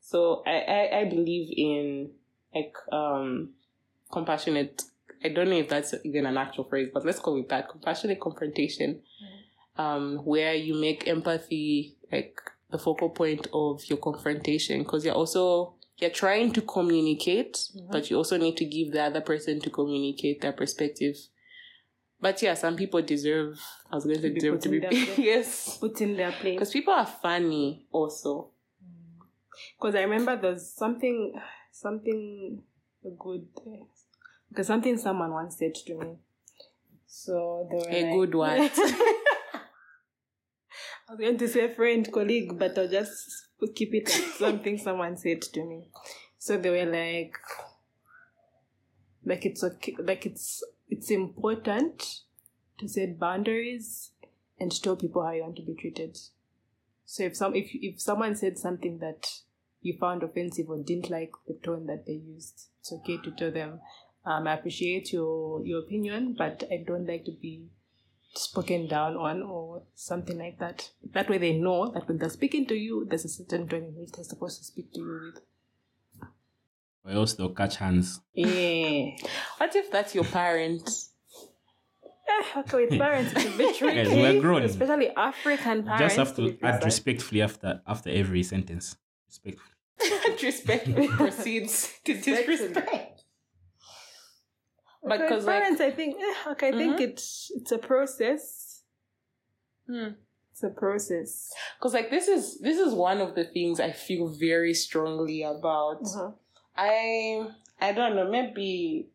So I, I, I believe in like um compassionate I don't know if that's even an actual phrase, but let's call it that compassionate confrontation. Um, where you make empathy like the focal point of your confrontation because you're also you're trying to communicate, Mhm. but you also need to give the other person to communicate their perspective. But yeah, some people deserve. I was going to To be deserve put to be yes, Put in their place. because people are funny also. Because I remember there's something, something good, because something someone once said to me. So they were A like- good what? I was going to say friend, colleague, but I'll just keep it at something someone said to me. So they were like, like it's okay, like it's it's important to set boundaries and tell people how you want to be treated. So if some if if someone said something that you found offensive or didn't like the tone that they used, it's okay to tell them, um, I appreciate your your opinion, but I don't like to be spoken down on or something like that. That way they know that when they're speaking to you, there's a certain tone in which they're supposed to speak to you with. Or else they'll catch hands. Yeah. What if that's your parent? Eh, okay, with parents, it's a bit tricky. Guys, we're grown. Especially African You parents. just have to add respectfully after after every sentence. Respectfully. Disrespect proceeds to disrespect. But But with because like, parents, I think, eh, okay, I think Mhm. it's it's a process. Hmm. It's a process. because like this is this is one of the things I feel very strongly about. Uh-huh. I I don't know maybe.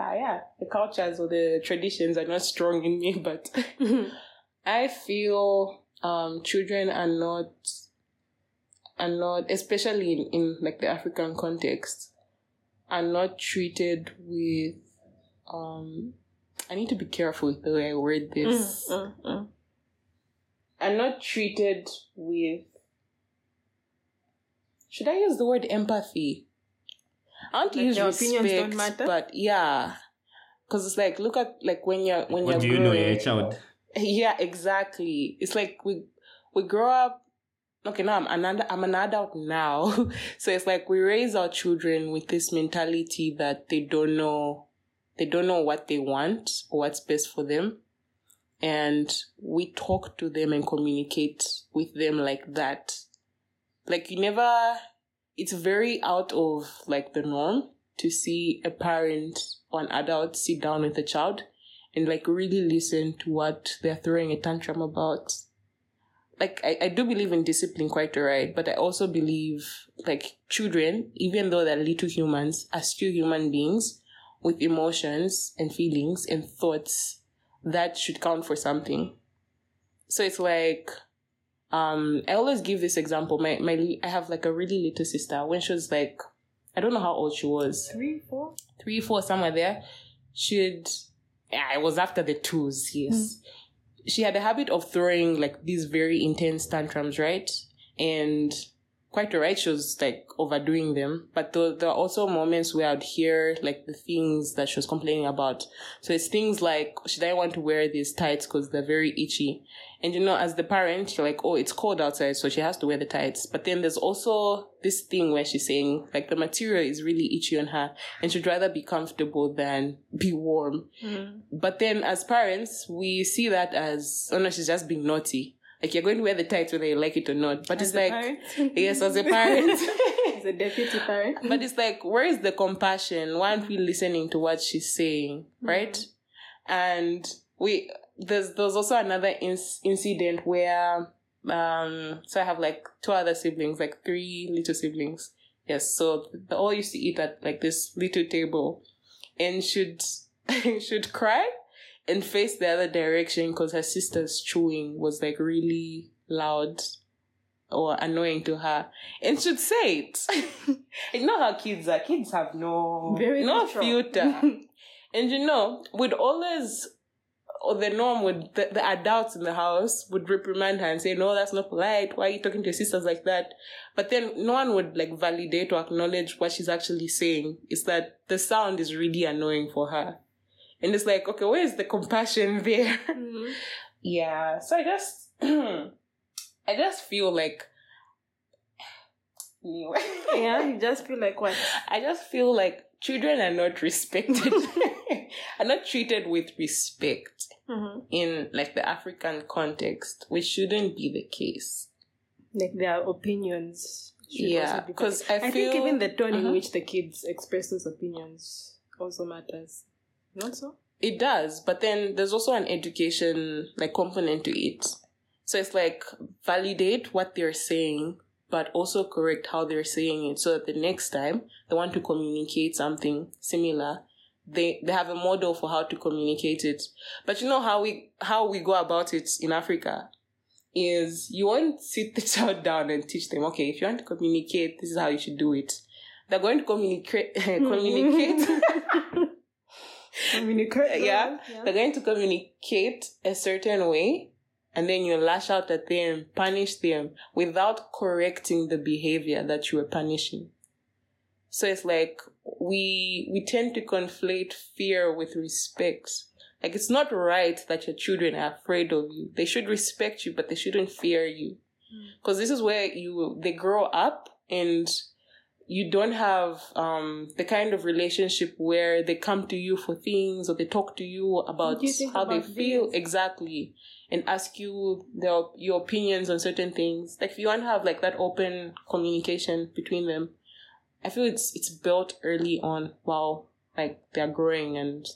Ah, yeah, the cultures or the traditions are not strong in me, but I feel um, children are not are not, especially in, in like the African context, are not treated with. Um, I need to be careful with the way I word this. Mm, mm, mm. Are not treated with. Should I use the word empathy? I want to Like use their respect, opinions don't matter? but yeah, because it's like look at like when you're when What you're do you know? growing- You're a child. yeah, exactly. It's like we we grow up. Okay, now I'm an I'm an adult now, so it's like we raise our children with this mentality that they don't know, they don't know what they want or what's best for them, and we talk to them and communicate with them like that. Like you never, it's very out of like the norm to see a parent or an adult sit down with a child and like really listen to what they're throwing a tantrum about. Like I, I do believe in discipline quite alright, but I also believe like children, even though they're little humans, are still human beings with emotions and feelings and thoughts that should count for something. So it's like um I always give this example. My my I have like a really little sister. When she was like I don't know how old she was Three, four? three, four, somewhere there, she'd, yeah, it was after the twos, yes. She had a habit of throwing like these very intense tantrums, right? And quite alright, she was like overdoing them. But there, there are also moments where I'd hear like the things that she was complaining about. So it's things like, should I want to wear these tights because they're very itchy? And you know, as the parent, you're like, oh, it's cold outside, so she has to wear the tights. But then there's also this thing where she's saying, like, the material is really itchy on her, and she'd rather be comfortable than be warm. Mm. But then as parents, we see that as, oh no, she's just being naughty. Like, you're going to wear the tights whether you like it or not. But As it's like, parent? yes, as a parent. As a deputy parent. but it's like, where is the compassion? Why aren't we listening to what she's saying? Right? And we, there's, there's also another inc- incident where, um, so I have like two other siblings, like three little siblings. Yes. So they all used to eat at like this little table and should, should cry and face the other direction because her sister's chewing was like really loud or annoying to her and should say it. you know how kids are. Kids have no Very no natural. filter. and you know, we'd always or the norm would the, the adults in the house would reprimand her and say, "No, that's not polite. Why are you talking to your sisters like that?" But then no one would like validate or acknowledge what she's actually saying. It's that the sound is really annoying for her, and it's like, okay, where is the compassion there? Mhm. yeah. So I just, I just feel like. Anyway. Yeah, you just feel like what? I just feel like children are not respected, are not treated with respect Mm-hmm. in like the African context, which shouldn't be the case. Like their opinions. Yeah, because be 'cause valid. I I think even the tone in Uh-huh. which the kids express those opinions also matters. Not so? It does, but then there's also an education like component to it. So it's like validate what they're saying, but also correct how they're saying it so that the next time they want to communicate something similar, they they have a model for how to communicate it. But you know how we how we go about it in Africa is you won't sit the child down and teach them, okay, if you want to communicate, this is how you should do it. They're going to communicate communicate Communicate. yeah, they're going to communicate a certain way and then you lash out at them, punish them without correcting the behavior that you were punishing. So it's like we we tend to conflate fear with respect. Like it's not right that your children are afraid of you. They should respect you, but they shouldn't fear you. Hmm. Because this is where you they grow up and you don't have um, the kind of relationship where they come to you for things or they talk to you about you how they about feel exactly and ask you their, your opinions on certain things. Like if you want to have like that open communication between them, I feel it's it's built early on while like they're growing and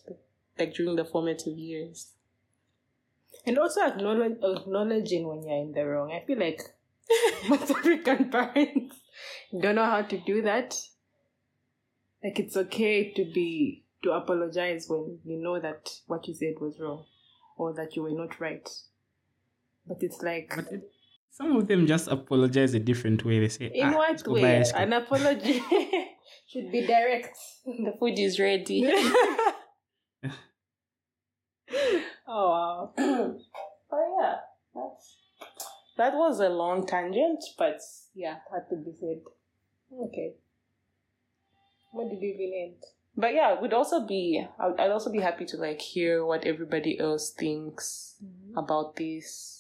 like during the formative years. And also acknowledge, acknowledging when you're in the wrong. I feel like most African parents don't know how to do that. Like it's okay to be to apologize when you know that what you said was wrong or that you were not right. But it's like But it, some of them just apologize a different way. They say, in "Ah, what let's go buy way? An apology should be direct. The food is ready. oh wow. oh yeah, that's that was a long tangent, but Yeah, had to be said. Okay. What did you even end? but yeah, would also be I'd, I'd also be happy to like hear what everybody else thinks about this.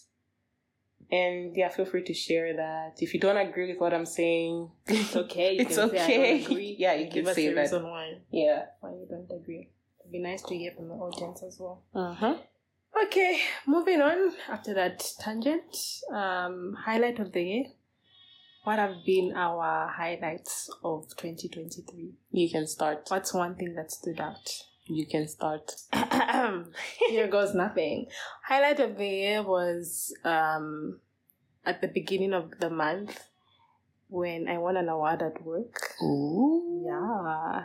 And yeah, feel free to share that. If you don't agree with what I'm saying, It's okay. You It's can Say, I okay. Yeah, you can say a that. reason why yeah. why you don't agree. It'd be nice to hear from the audience as well. Uh huh. Okay, moving on. After that tangent, um, highlight of the year. What have been our highlights of 2023? You can start. What's one thing that stood out? You can start. Here goes nothing. Highlight of the year was um, at the beginning of the month when I won an award at work. Ooh. Yeah.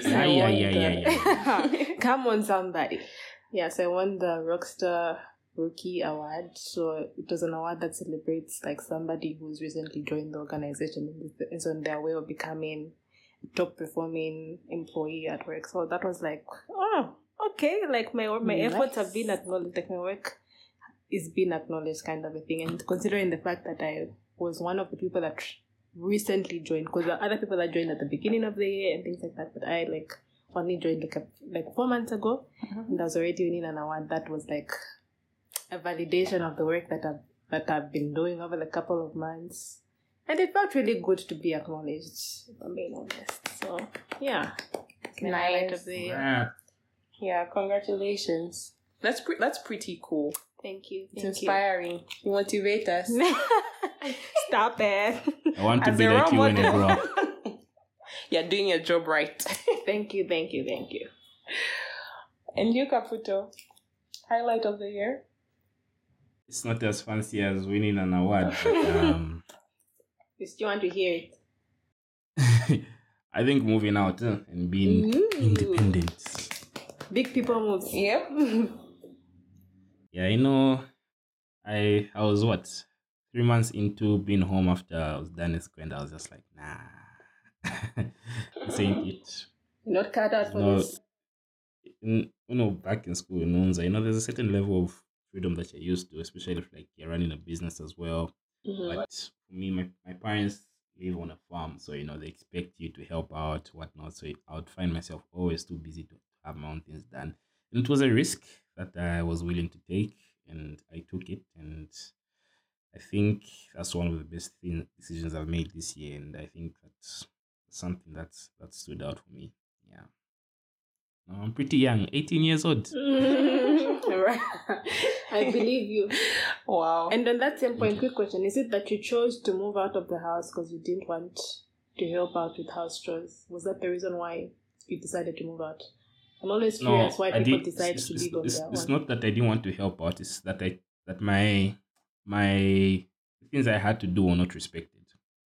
So Yeah, I yeah, yeah, the- yeah, Come on, somebody. Yes, I won the Rockstar Rookie Award. So it was an award that celebrates like somebody who's recently joined the organization and is- on their way of becoming top performing employee at work. So that was like, oh, okay. Like my my efforts have been acknowledged. Like my work is being acknowledged, kind of a thing. And considering the fact that I was one of the people that recently joined, because there are other people that joined at the beginning of the year and things like that, but I like only joined like a, like four months ago, uh-huh. and I was already winning an award. That was like a validation of the work that I've that I've been doing over the couple of months, and it felt really good to be acknowledged. If I'm being honest, so yeah, it's my highlight of the year. Ah, Yeah. Congratulations. That's pre- that's pretty cool. Thank you. It's Thank inspiring. You motivate us. Stop it. I want to As be like you when I grow model. up. You're doing your job right. thank you. Thank you. Thank you. and you, Kaputo, highlight of the year. It's not as fancy as winning an award, but um, You still want to hear it? I think moving out and being Ooh. independent. Big people move. Yep. Yeah, you know, I I was what three months into being home after I was done in school, and I was just like, nah, this ain't it. You're not cut out for No. this. in you know back in school in Unza, you know, there's a certain level of freedom that you're used to, especially if like you're running a business as well. Mhm. But for me, my, my parents live on a farm, so you know they expect you to help out, whatnot. So I would find myself always too busy to have my own things done. And it was a risk that I was willing to take, and I took it. And I think that's one of the best thing, decisions I've made this year, and I think that's something that's that stood out for me. Yeah. Now, I'm pretty young, 18 years old. I believe you. Wow. And on that same point, quick question: Is it that you chose to move out of the house because you didn't want to help out with house chores? Was that the reason why you decided to move out? I'm always curious why I people did- decide it's, to it's- live on it's, their it's own. not that I didn't want to help out. It's that I that my my things I had to do were not respected.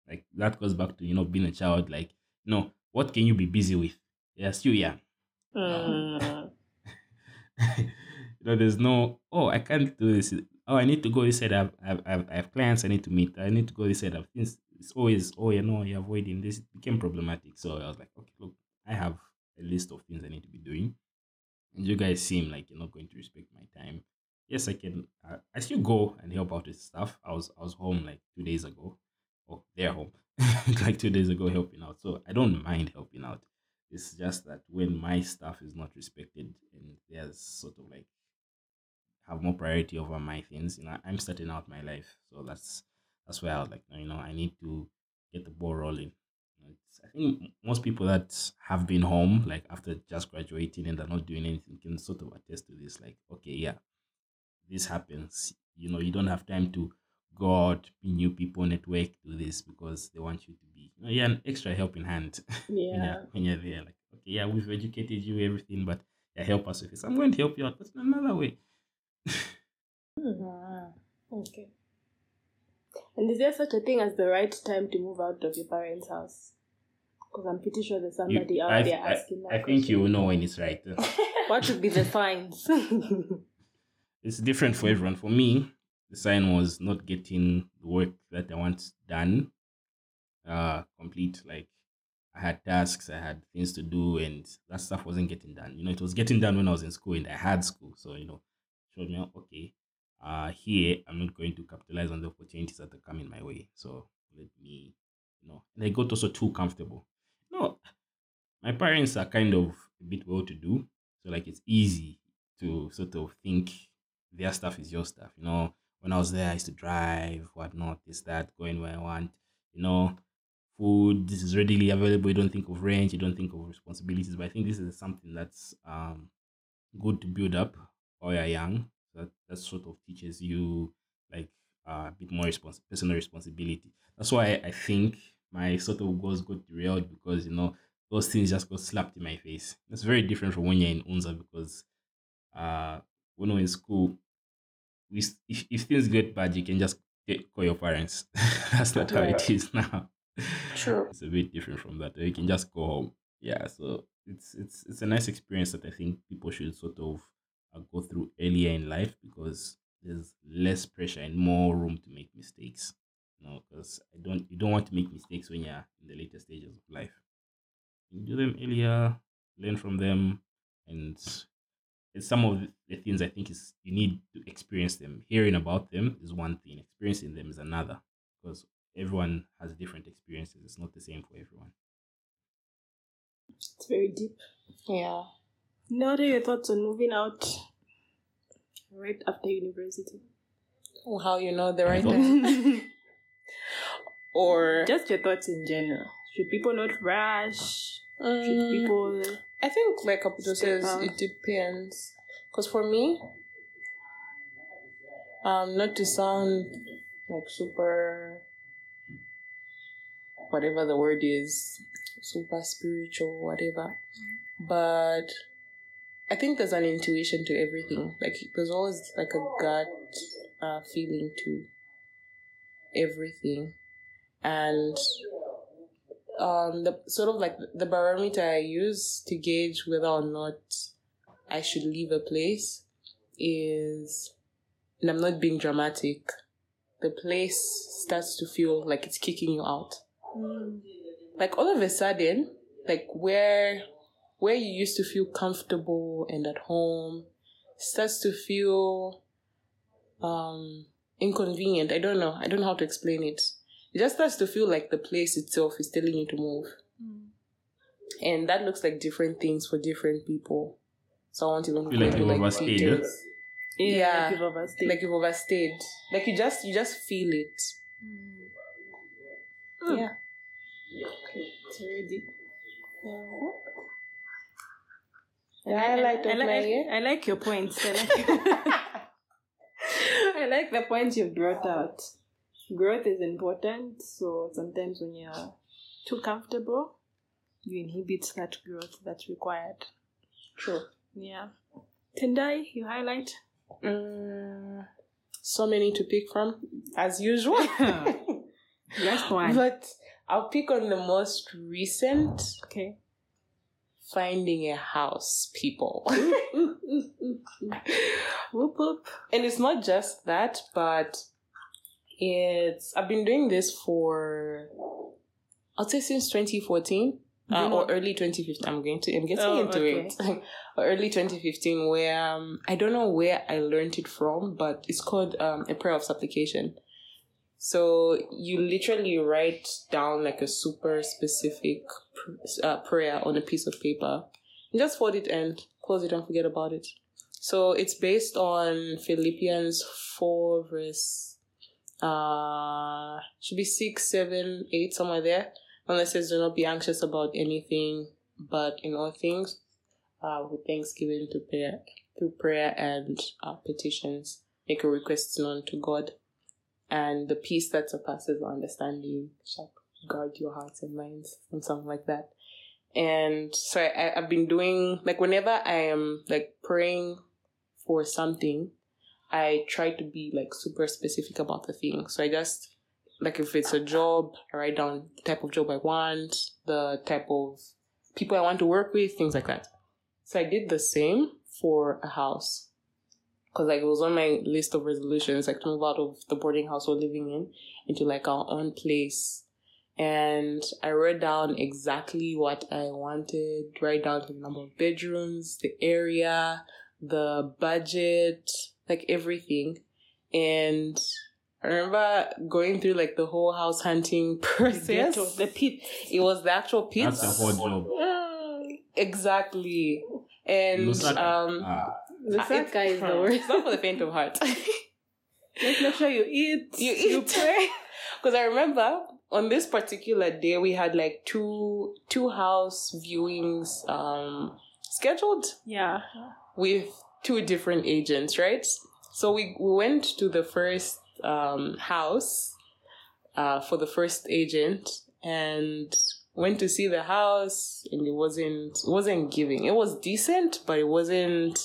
Like that goes back to you know being a child. Like you know what can you be busy with? You're still young. Mm. you know, there's no oh I can't do this. Oh, I need to go this side. I've, I've, I've, I have clients I need to meet. I need to go this side. I've things. It's always oh you know you're avoiding this. It became problematic. So I was like okay look I have a list of things I need to be doing, and you guys seem like you're not going to respect my time. Yes, I can. Uh, I still go and help out with stuff. I was I was home like two days ago, or they're home like two days ago helping out. So I don't mind helping out. It's just that when my stuff is not respected and there's sort of like have more priority over my things, you know, I'm starting out my life. So that's that's where I was like, you know, I need to get the ball rolling. It's, I think most people that have been home, like after just graduating and they're not doing anything, can sort of attest to this. Like, okay, yeah, this happens. You know, you don't have time to go out, meet new people, network, do this because they want you to be, you know, you're an extra helping hand when, Yeah. you're, when you're there. Like, okay, yeah, we've educated you, everything, but yeah, help us with this. I'm going to help you out, but in another way. Ah, okay. And is there such a thing as the right time to move out of your parents' house? Because I'm pretty sure there's You- somebody out I, there I, asking that I think you will know when it's right. What should be the signs? it's different for everyone. For me, the sign was not getting the work that I want done, uh, complete. Like I had tasks, I had things to do, and that stuff wasn't getting done. You know, it was getting done when I was in school and I had school. So you know, showed me okay, uh, here I'm not going to capitalize on the opportunities that are coming my way. So let me, you know, and I got also too comfortable. No, my parents are kind of a bit well to do, so like it's easy to sort of think their stuff is your stuff. You know, when I was there, I used to drive, whatnot, this, that, going where I want. You know, food this is readily available. You don't think of rent, you don't think of responsibilities. But I think this is something that's um good to build up while you're young. That that sort of teaches you like uh, a bit more respons- personal responsibility. That's why I think my sort of goals got derailed because you know those things just got slapped in my face. It's very different from when you're in Unza because uh when we're in school, we if, if things get bad, you can just call your parents. That's not how it is now. True. It's a bit different from that. You can just go home. Yeah, so it's it's it's a nice experience that I think people should sort of uh, go through earlier in life because there's less pressure and more room to make mistakes. You know, because I don't you don't want to make mistakes when you're in the later stages of life. You do them earlier, learn from them, and it's some of the things I think is you need to experience them. Hearing about them is one thing, experiencing them is another. Because everyone has different experiences. It's not the same for everyone. It's very deep. Yeah. Now, what are your thoughts on moving out right after university? Well, how you know the right thoughts? time? Or Just your thoughts in general. Should people not rush? Should Mm, people? I think, like Kaputo says, it depends. Because for me, um, not to sound like super, whatever the word is, super spiritual, whatever, but I think there's an intuition to everything. Like there's always like a gut uh, feeling to everything, and um, the sort of like the barometer I use to gauge whether or not I should leave a place is, and I'm not being dramatic. The place starts to feel like it's kicking you out. Like all of a sudden, like where where you used to feel comfortable and at home starts to feel um inconvenient. I don't know. I don't know how to explain it. It just starts to feel like the place itself is telling you to move. And that looks like different things for different people. So I want to even Feel go like into, you overstayed, details. Yeah. like you've overstayed. Like you've overstayed. Like you just you just feel it. Mm. Yeah. Okay, it's very deep. The highlight I, of like, my year. I like your points. I like, I like the points you've brought out. Growth is important, so sometimes when you're too comfortable, you inhibit that growth that's required. True. Yeah. Tendai, you highlight? Mm, so many to pick from, as usual. Last one. but I'll pick on the most recent okay. finding a house, people. Whoop whoop. and it's not just that, but it's I've been doing this for I'll say since 2014 uh, or early 2015. I'm going to I'm getting Oh, into okay. it. or early 2015, where um, I don't know where I learned it from, but it's called um, a prayer of supplication. So you literally write down like a super specific pr- uh, prayer on a piece of paper. You just fold it and close it and forget about it. So it's based on Philippians 4 verse uh should be six, seven, eight, somewhere there. And it says do not be anxious about anything, but in all things, uh with thanksgiving to prayer through prayer and uh, petitions, make your requests known to God. And the peace that surpasses understanding shall guard your hearts and minds and something like that. And so I, I've been doing like whenever I am like praying for something, I try to be like super specific about the thing. So I just like if it's a job, I write down the type of job I want, the type of people I want to work with, things like that. So I did the same for a house. Cause like it was on my list of resolutions, like to move out of the boarding house we're living in into like our own place. And I wrote down exactly what I wanted, write down the number of bedrooms, the area, the budget, like everything. And I remember going through like the whole house hunting process. Ghetto, the pit. It was the actual pit. That's a hard job. Exactly. And Lusaka. um Ah, Lusaka is the It's worst. not for the faint of heart. Let's make sure you eat. you eat You pray. because I remember on this particular day we had like two two house viewings um scheduled Yeah. with two different agents, right? So we, we went to the first um, house uh, for the first agent and went to see the house and it wasn't it wasn't giving. It was decent, but it wasn't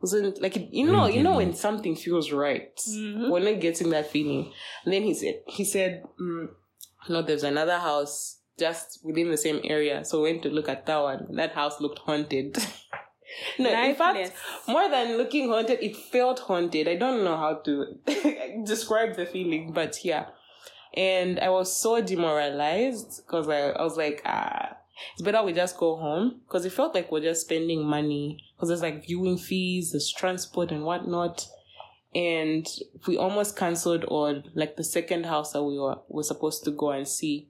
wasn't like you know you know when something feels right. Mhm. We're not getting that feeling. And then he said he said mm, no, there's another house just within the same area. So we went to look at that one. That house looked haunted. no, in fact, more than looking haunted, it felt haunted. I don't know how to describe the feeling, but yeah. And I was so demoralized because I, I was like, ah, it's better we just go home because it felt like we're just spending money because there's like viewing fees, there's transport and whatnot. And we almost cancelled on like the second house that we were, were supposed to go and see.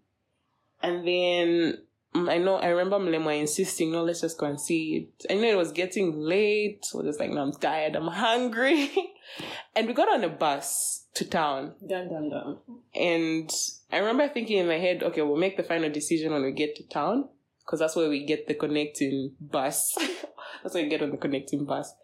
And then Mm, I know I remember Mulemwa insisting, no, let's just go and see it. I know it was getting late. So just like, no, I'm tired, I'm hungry. and we got on a bus to town. Dun, dun, dun. And I remember thinking in my head, okay, we'll make the final decision when we get to town. Because that's where we get the connecting bus. that's where we get on the connecting bus.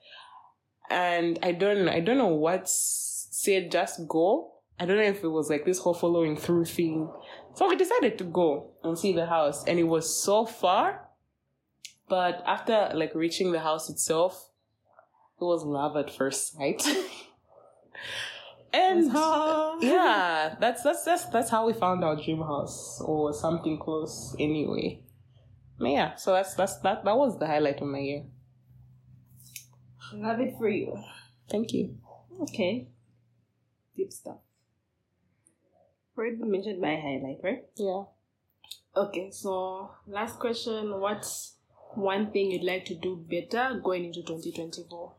And I don't I don't know what said just go. I don't know if it was like this whole following through thing. So we decided to go and see the house. And it was so far. But after like reaching the house itself, it was love at first sight. and yeah, that's that's that's that's how we found our dream house or something close anyway. But yeah, so that's that's that that was the highlight of my year. Love it for you. Thank you. Okay. Deep stuff. Already mentioned my highlight, right? Yeah. Okay, so last question. What's one thing you'd like to do better going into 2024?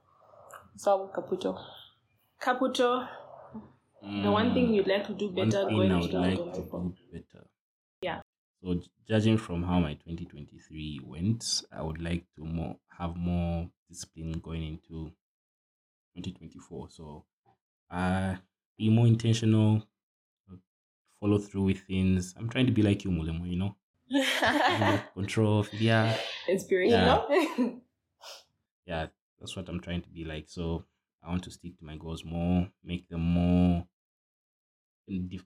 So, Kaputo. Kaputo, the one thing you'd like to do One better thing going I into would like to 2024? do better. Yeah. So judging from how my 2023 went, I would like to more have more discipline going into 2024. So, uh, be more intentional, follow through with things. I'm trying to be like you, Mulemwa. You know, control. Yeah, Inspirational? yeah, that's what I'm trying to be like. So I want to stick to my goals more, make them more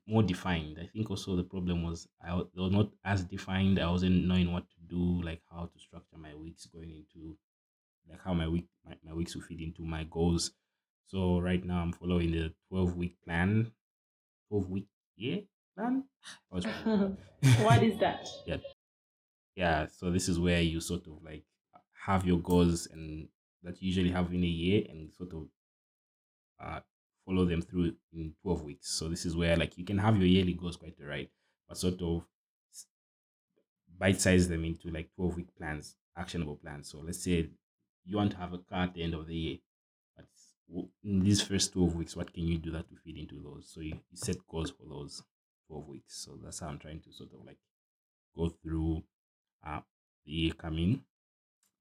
more defined. I think also the problem was I wa- they were not as defined. I wasn't knowing what to do, like how to structure my weeks going into like how my week my, my weeks will fit into my goals. So right now I'm following the 12 week plan, 12 week year was what is that? yeah. Yeah. so this is where you sort of like have your goals and that you usually have in a year and sort of uh follow them through in 12 weeks. So this is where like you can have your yearly goals quite right but sort of bite size them into like 12 week plans actionable plans. So let's say you want to have a car at the end of the year but in these first 12 weeks what can you do that to fit into those? So you, you set goals for those 12 weeks so that's how i'm trying to sort of like go through uh, the year coming.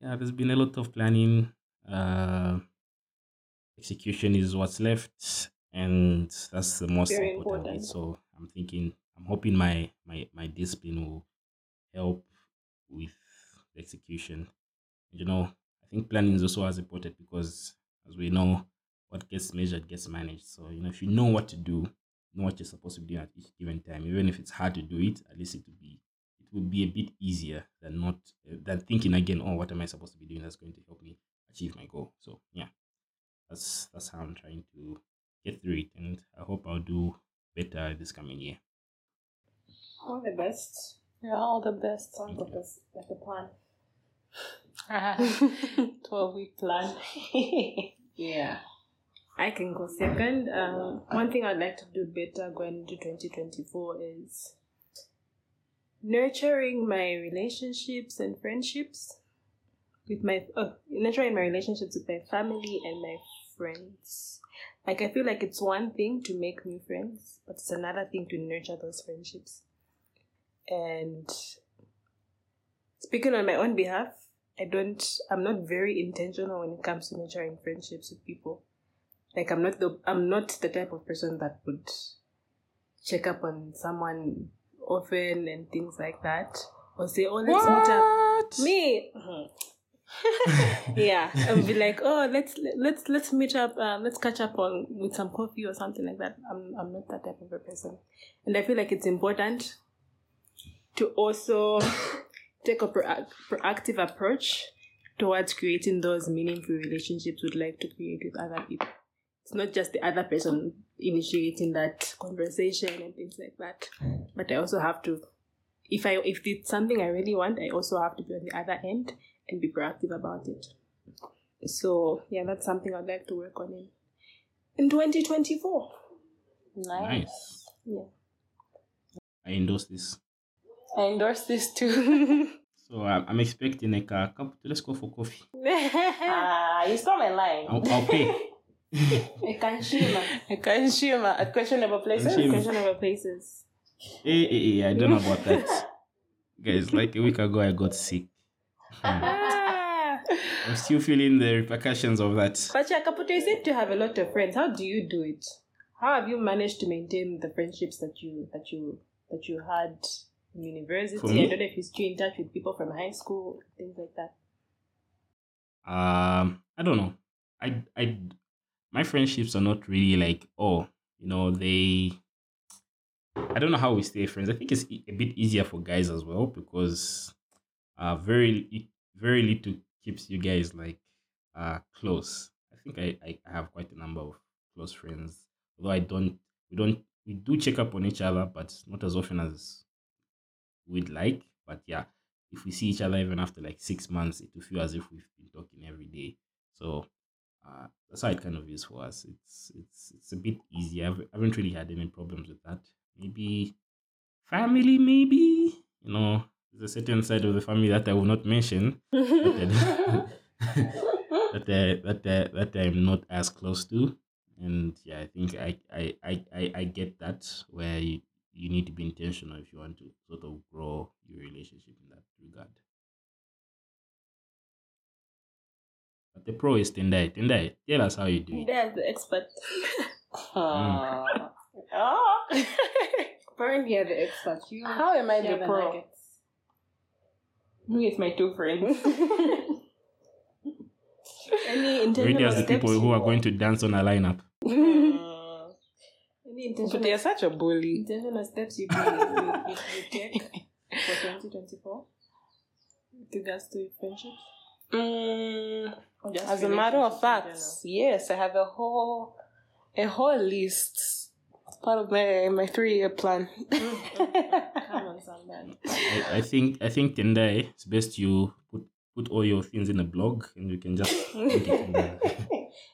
Yeah, there's been a lot of planning. Uh, execution is what's left, and that's the most Very important. important. So I'm thinking, I'm hoping my my my discipline will help with the execution. You know, I think planning is also as important because, as we know, what gets measured gets managed. So you know, if you know what to do, know what you're supposed to be doing at each given time, even if it's hard to do it, at least it will be it will be a bit easier than not uh, than thinking again. Oh, what am I supposed to be doing that's going to help me achieve my goal? So yeah, that's that's how I'm trying to get through it, and I hope I'll do better this coming year. All the best. Yeah, all the best. Sounds like a, s- like a plan. 12 week plan. Yeah. I can go second. Um, one thing I'd like to do better going into 2024 is nurturing my relationships and friendships with my uh, nurturing my relationships with my family and my friends. Like I feel like it's one thing to make new friends, but it's another thing to nurture those friendships. And speaking on my own behalf, I don't I'm not very intentional when it comes to nurturing friendships with people. Like I'm not the I'm not the type of person that would check up on someone often and things like that. Or say, Oh let's meet up. Me Yeah. And be like, Oh let's let's let's meet up, um, let's catch up on with some coffee or something like that. I'm I'm not that type of a person. And I feel like it's important to also take a proac- proactive approach towards creating those meaningful relationships we'd like to create with other people. It's not just the other person initiating that conversation and things like that, but I also have to, if I if it's something I really want, I also have to be on the other end and be proactive about it. So yeah, that's something I'd like to work on in in 2024. Nice. Yeah. I endorse this. I endorse this too. So I'm, I'm expecting like a couple. Let's go for coffee. Ah, you stole my line. I'll, I'll pay. I can share I can share my at questionable places. Shame. questionable places. hey, hey, hey, I don't know about that. Guys, like a week ago, I got sick. Hmm. Ah. I'm still feeling the repercussions of that. But yeah, Kaputo, you seem to have a lot of friends. How do you do it? How have you managed to maintain the friendships that you that you that you had in university? For I don't know if you're still in touch with people from high school, things like that. Um, I don't know. I, I, my friendships are not really like, oh, you know, they. I don't know how we stay friends. I think it's a bit easier for guys as well because, uh, very, very little keeps you guys like, uh, close. I think I, I have quite a number of close friends. Although I don't, we don't, we do check up on each other, but not as often as we'd like. But yeah, if we see each other even after like six months, it will feel as if we've been talking every day. So uh, that's how it kind of is for us. It's it's it's a bit easier. I've, I haven't really had any problems with that. Maybe family, maybe you know, there's a certain side of the family that I will not mention that I, that I, that I, that I'm not as close to, and yeah, I think I I I I, get that where you, you need to be intentional if you want to sort of grow your relationship in that regard. But the pro is Tendai. Tendai, tell us how you do it. There's the expert. Ah. Ah. Apparently, you're the expert. You How am I you the have pro? nuggets. Me with my two friends. Any intentional Already as the people who are going to dance on a lineup. Mm. Any but intentional, they're such a bully. intentional steps you, do, you, you, you take for 2024 with regards to friendship? Mm, Or just as a matter of relationships in fact, yes, I have a whole a whole list. It's part of my my three year plan. Come on, somebody. I, I think I think Tendai, it's best you put put all your things in a blog and you can just put it in the,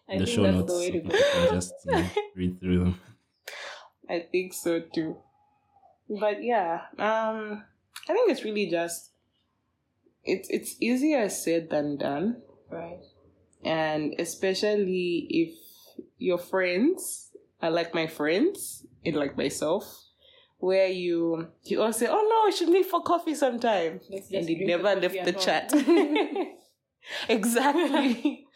I in the think show that's notes. the way to so go. can just you know, read through them. I think so too. But yeah, um, I think it's really just it's it's easier said than done, Right. And especially if your friends are like my friends and like myself, where you you all say, "Oh no, we should meet for coffee sometime," Let's and you never the left the at chat. exactly.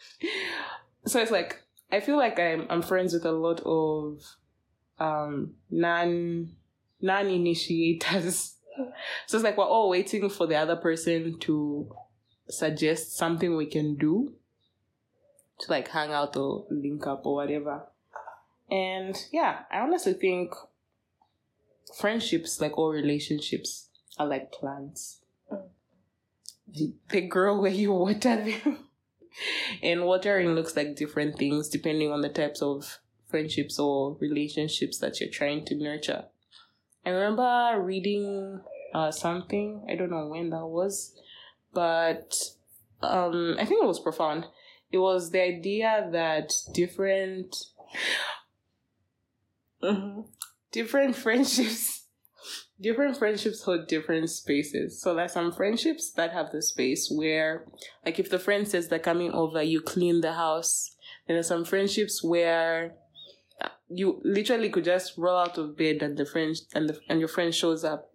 so it's like I feel like I'm I'm friends with a lot of um non non initiators. So it's like we're all waiting for the other person to suggest something we can do to like hang out or link up or whatever. And yeah, I honestly think friendships, like all relationships, are like plants. They- grow where you water them. and watering looks like different things depending on the types of friendships or relationships that you're trying to nurture. I remember reading uh, something, I don't know when that was, but um, I think it was profound. It was the idea that different Mm-hmm. different friendships different friendships hold different spaces. So there's some friendships that have the space where like if the friend says they're coming over you clean the house. Then there's some friendships where you literally could just roll out of bed and the friend and the, and your friend shows up.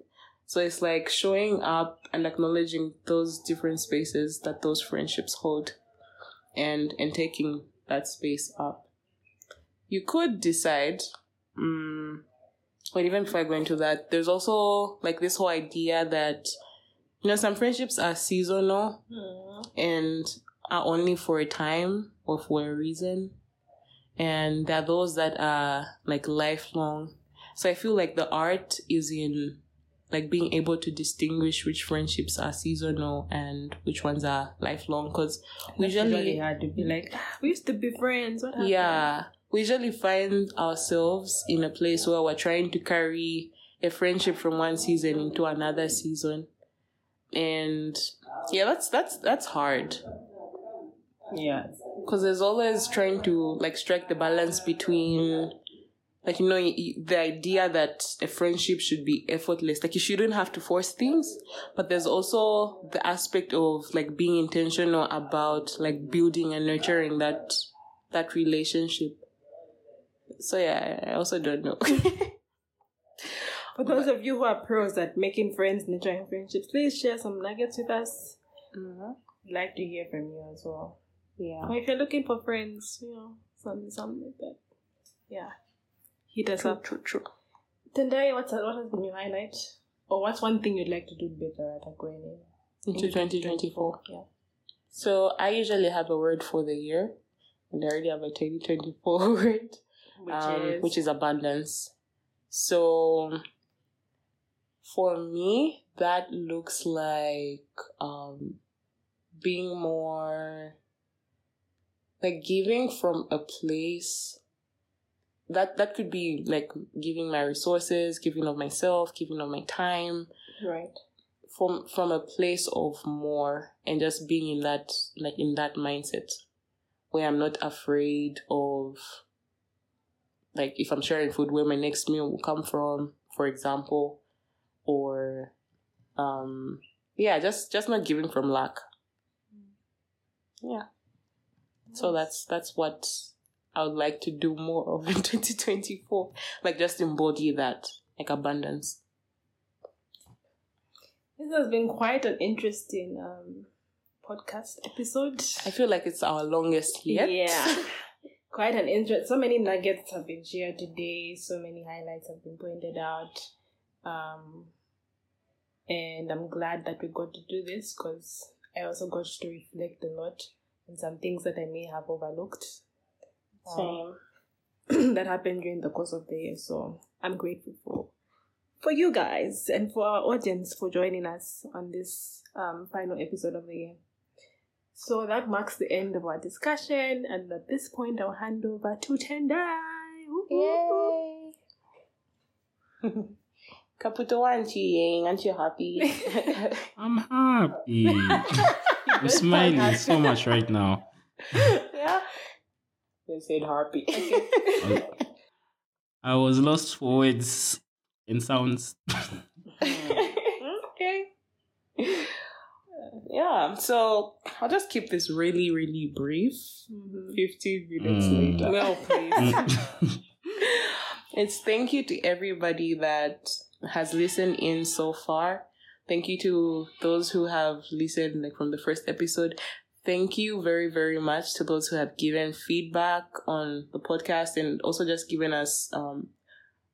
So it's like showing up and acknowledging those different spaces that those friendships hold and and taking that space up. You could decide mm, but even before I go into that, there's also like this whole idea that you know some friendships are seasonal and are only for a time or for a reason, and there are those that are like lifelong. So I feel like the art is in like being able to distinguish which friendships are seasonal and which ones are lifelong because we Usually hard to be like, "Ah, we used to be friends. What happened? yeah, we usually find ourselves in a place where we're trying to carry a friendship from one season into another season, and yeah, that's that's that's hard Yeah. because there's always trying to like strike the balance between like you know the idea that a friendship should be effortless like you shouldn't have to force things but there's also the aspect of like being intentional about like building and nurturing that that relationship so yeah i also don't know For those of you who are pros at making friends, nurturing friendships, please share some nuggets with us. Mm-hmm. I'd like to hear from you as well. yeah Or if you're looking for friends, you know, something, something like that. Yeah. Hit us true up. true true Tendai, what's what has been your highlight? Or what's one thing you'd like to do better at a going in? into 2024 Yeah. so i usually have a word for the year and i already have a 2024 word Which um, is which is abundance. So for me, that looks like um, being more like giving from a place that that could be like giving my resources, giving of myself, giving of my time right. from from a place of more and just being in that like in that mindset where I'm not afraid of like if I'm sharing food where my next meal will come from, for example, or um yeah, just just not giving from lack. Yeah. So that's that's what I would like to do more of in 2024. Like just embody that, like abundance. This has been quite an interesting um, podcast episode. I feel like it's our longest yet. Yeah. quite an interest. So many nuggets have been shared today. So many highlights have been pointed out. Um, and I'm glad that we got to do this because I also got to reflect a lot on some things that I may have overlooked. Um, that happened during the course of the year. So I'm grateful for for you guys and for our audience for joining us on this um, final episode of the year. So that marks the end of our discussion, and at this point, I'll hand over to Tendai. Yay! Kaputo Wanchi, aren't you happy? I'm happy. I'm smiling so much right now. Yeah. They said happy. I was lost for words and sounds. okay. Yeah, so I'll just keep this really, really brief. Mhm. 15 minutes Mm. later. Well, please. Mm. It's thank you to everybody that has listened in so far. Thank you to those who have listened like from the first episode. Thank you very, very much to those who have given feedback on the podcast and also just given us um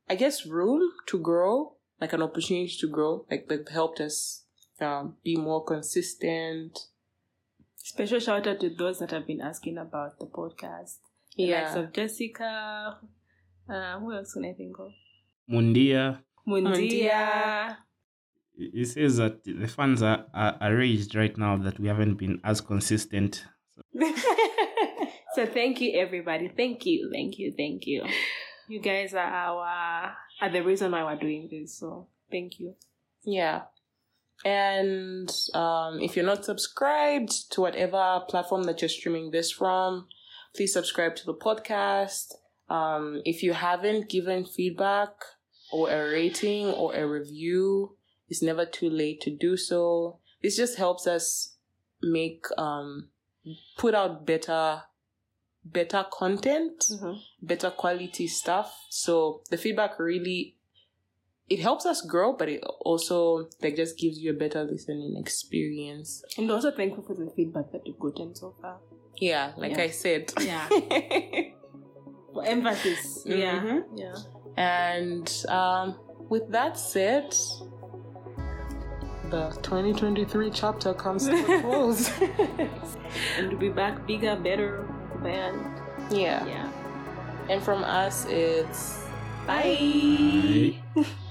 I guess room to grow, like an opportunity to grow, like that helped us um be more consistent. Special shout out to those that have been asking about the podcast. The likes Yeah. of Jessica. Uh, who else can I think of? Mundia. Mundia. It says that the fans are, are, are raised right now that we haven't been as consistent. so thank you everybody. Thank you, thank you, thank you. You guys are our are the reason why we're doing this. So thank you. Yeah. And um, if you're not subscribed to whatever platform that you're streaming this from, please subscribe to the podcast. Um, if you haven't given feedback or a rating or a review, it's never too late to do so. This just helps us make um, put out better better content better quality stuff. So the feedback really it helps us grow, but it also like just gives you a better listening experience. And also thankful for the feedback that you've gotten so far. Yeah, like Yeah. I said. Yeah. For emphasis. Yeah. Mhm. Yeah. and um, with that said, the 2023 chapter comes to a close. and to be back bigger, better, than yeah. yeah. And from us, it's Bye. Bye.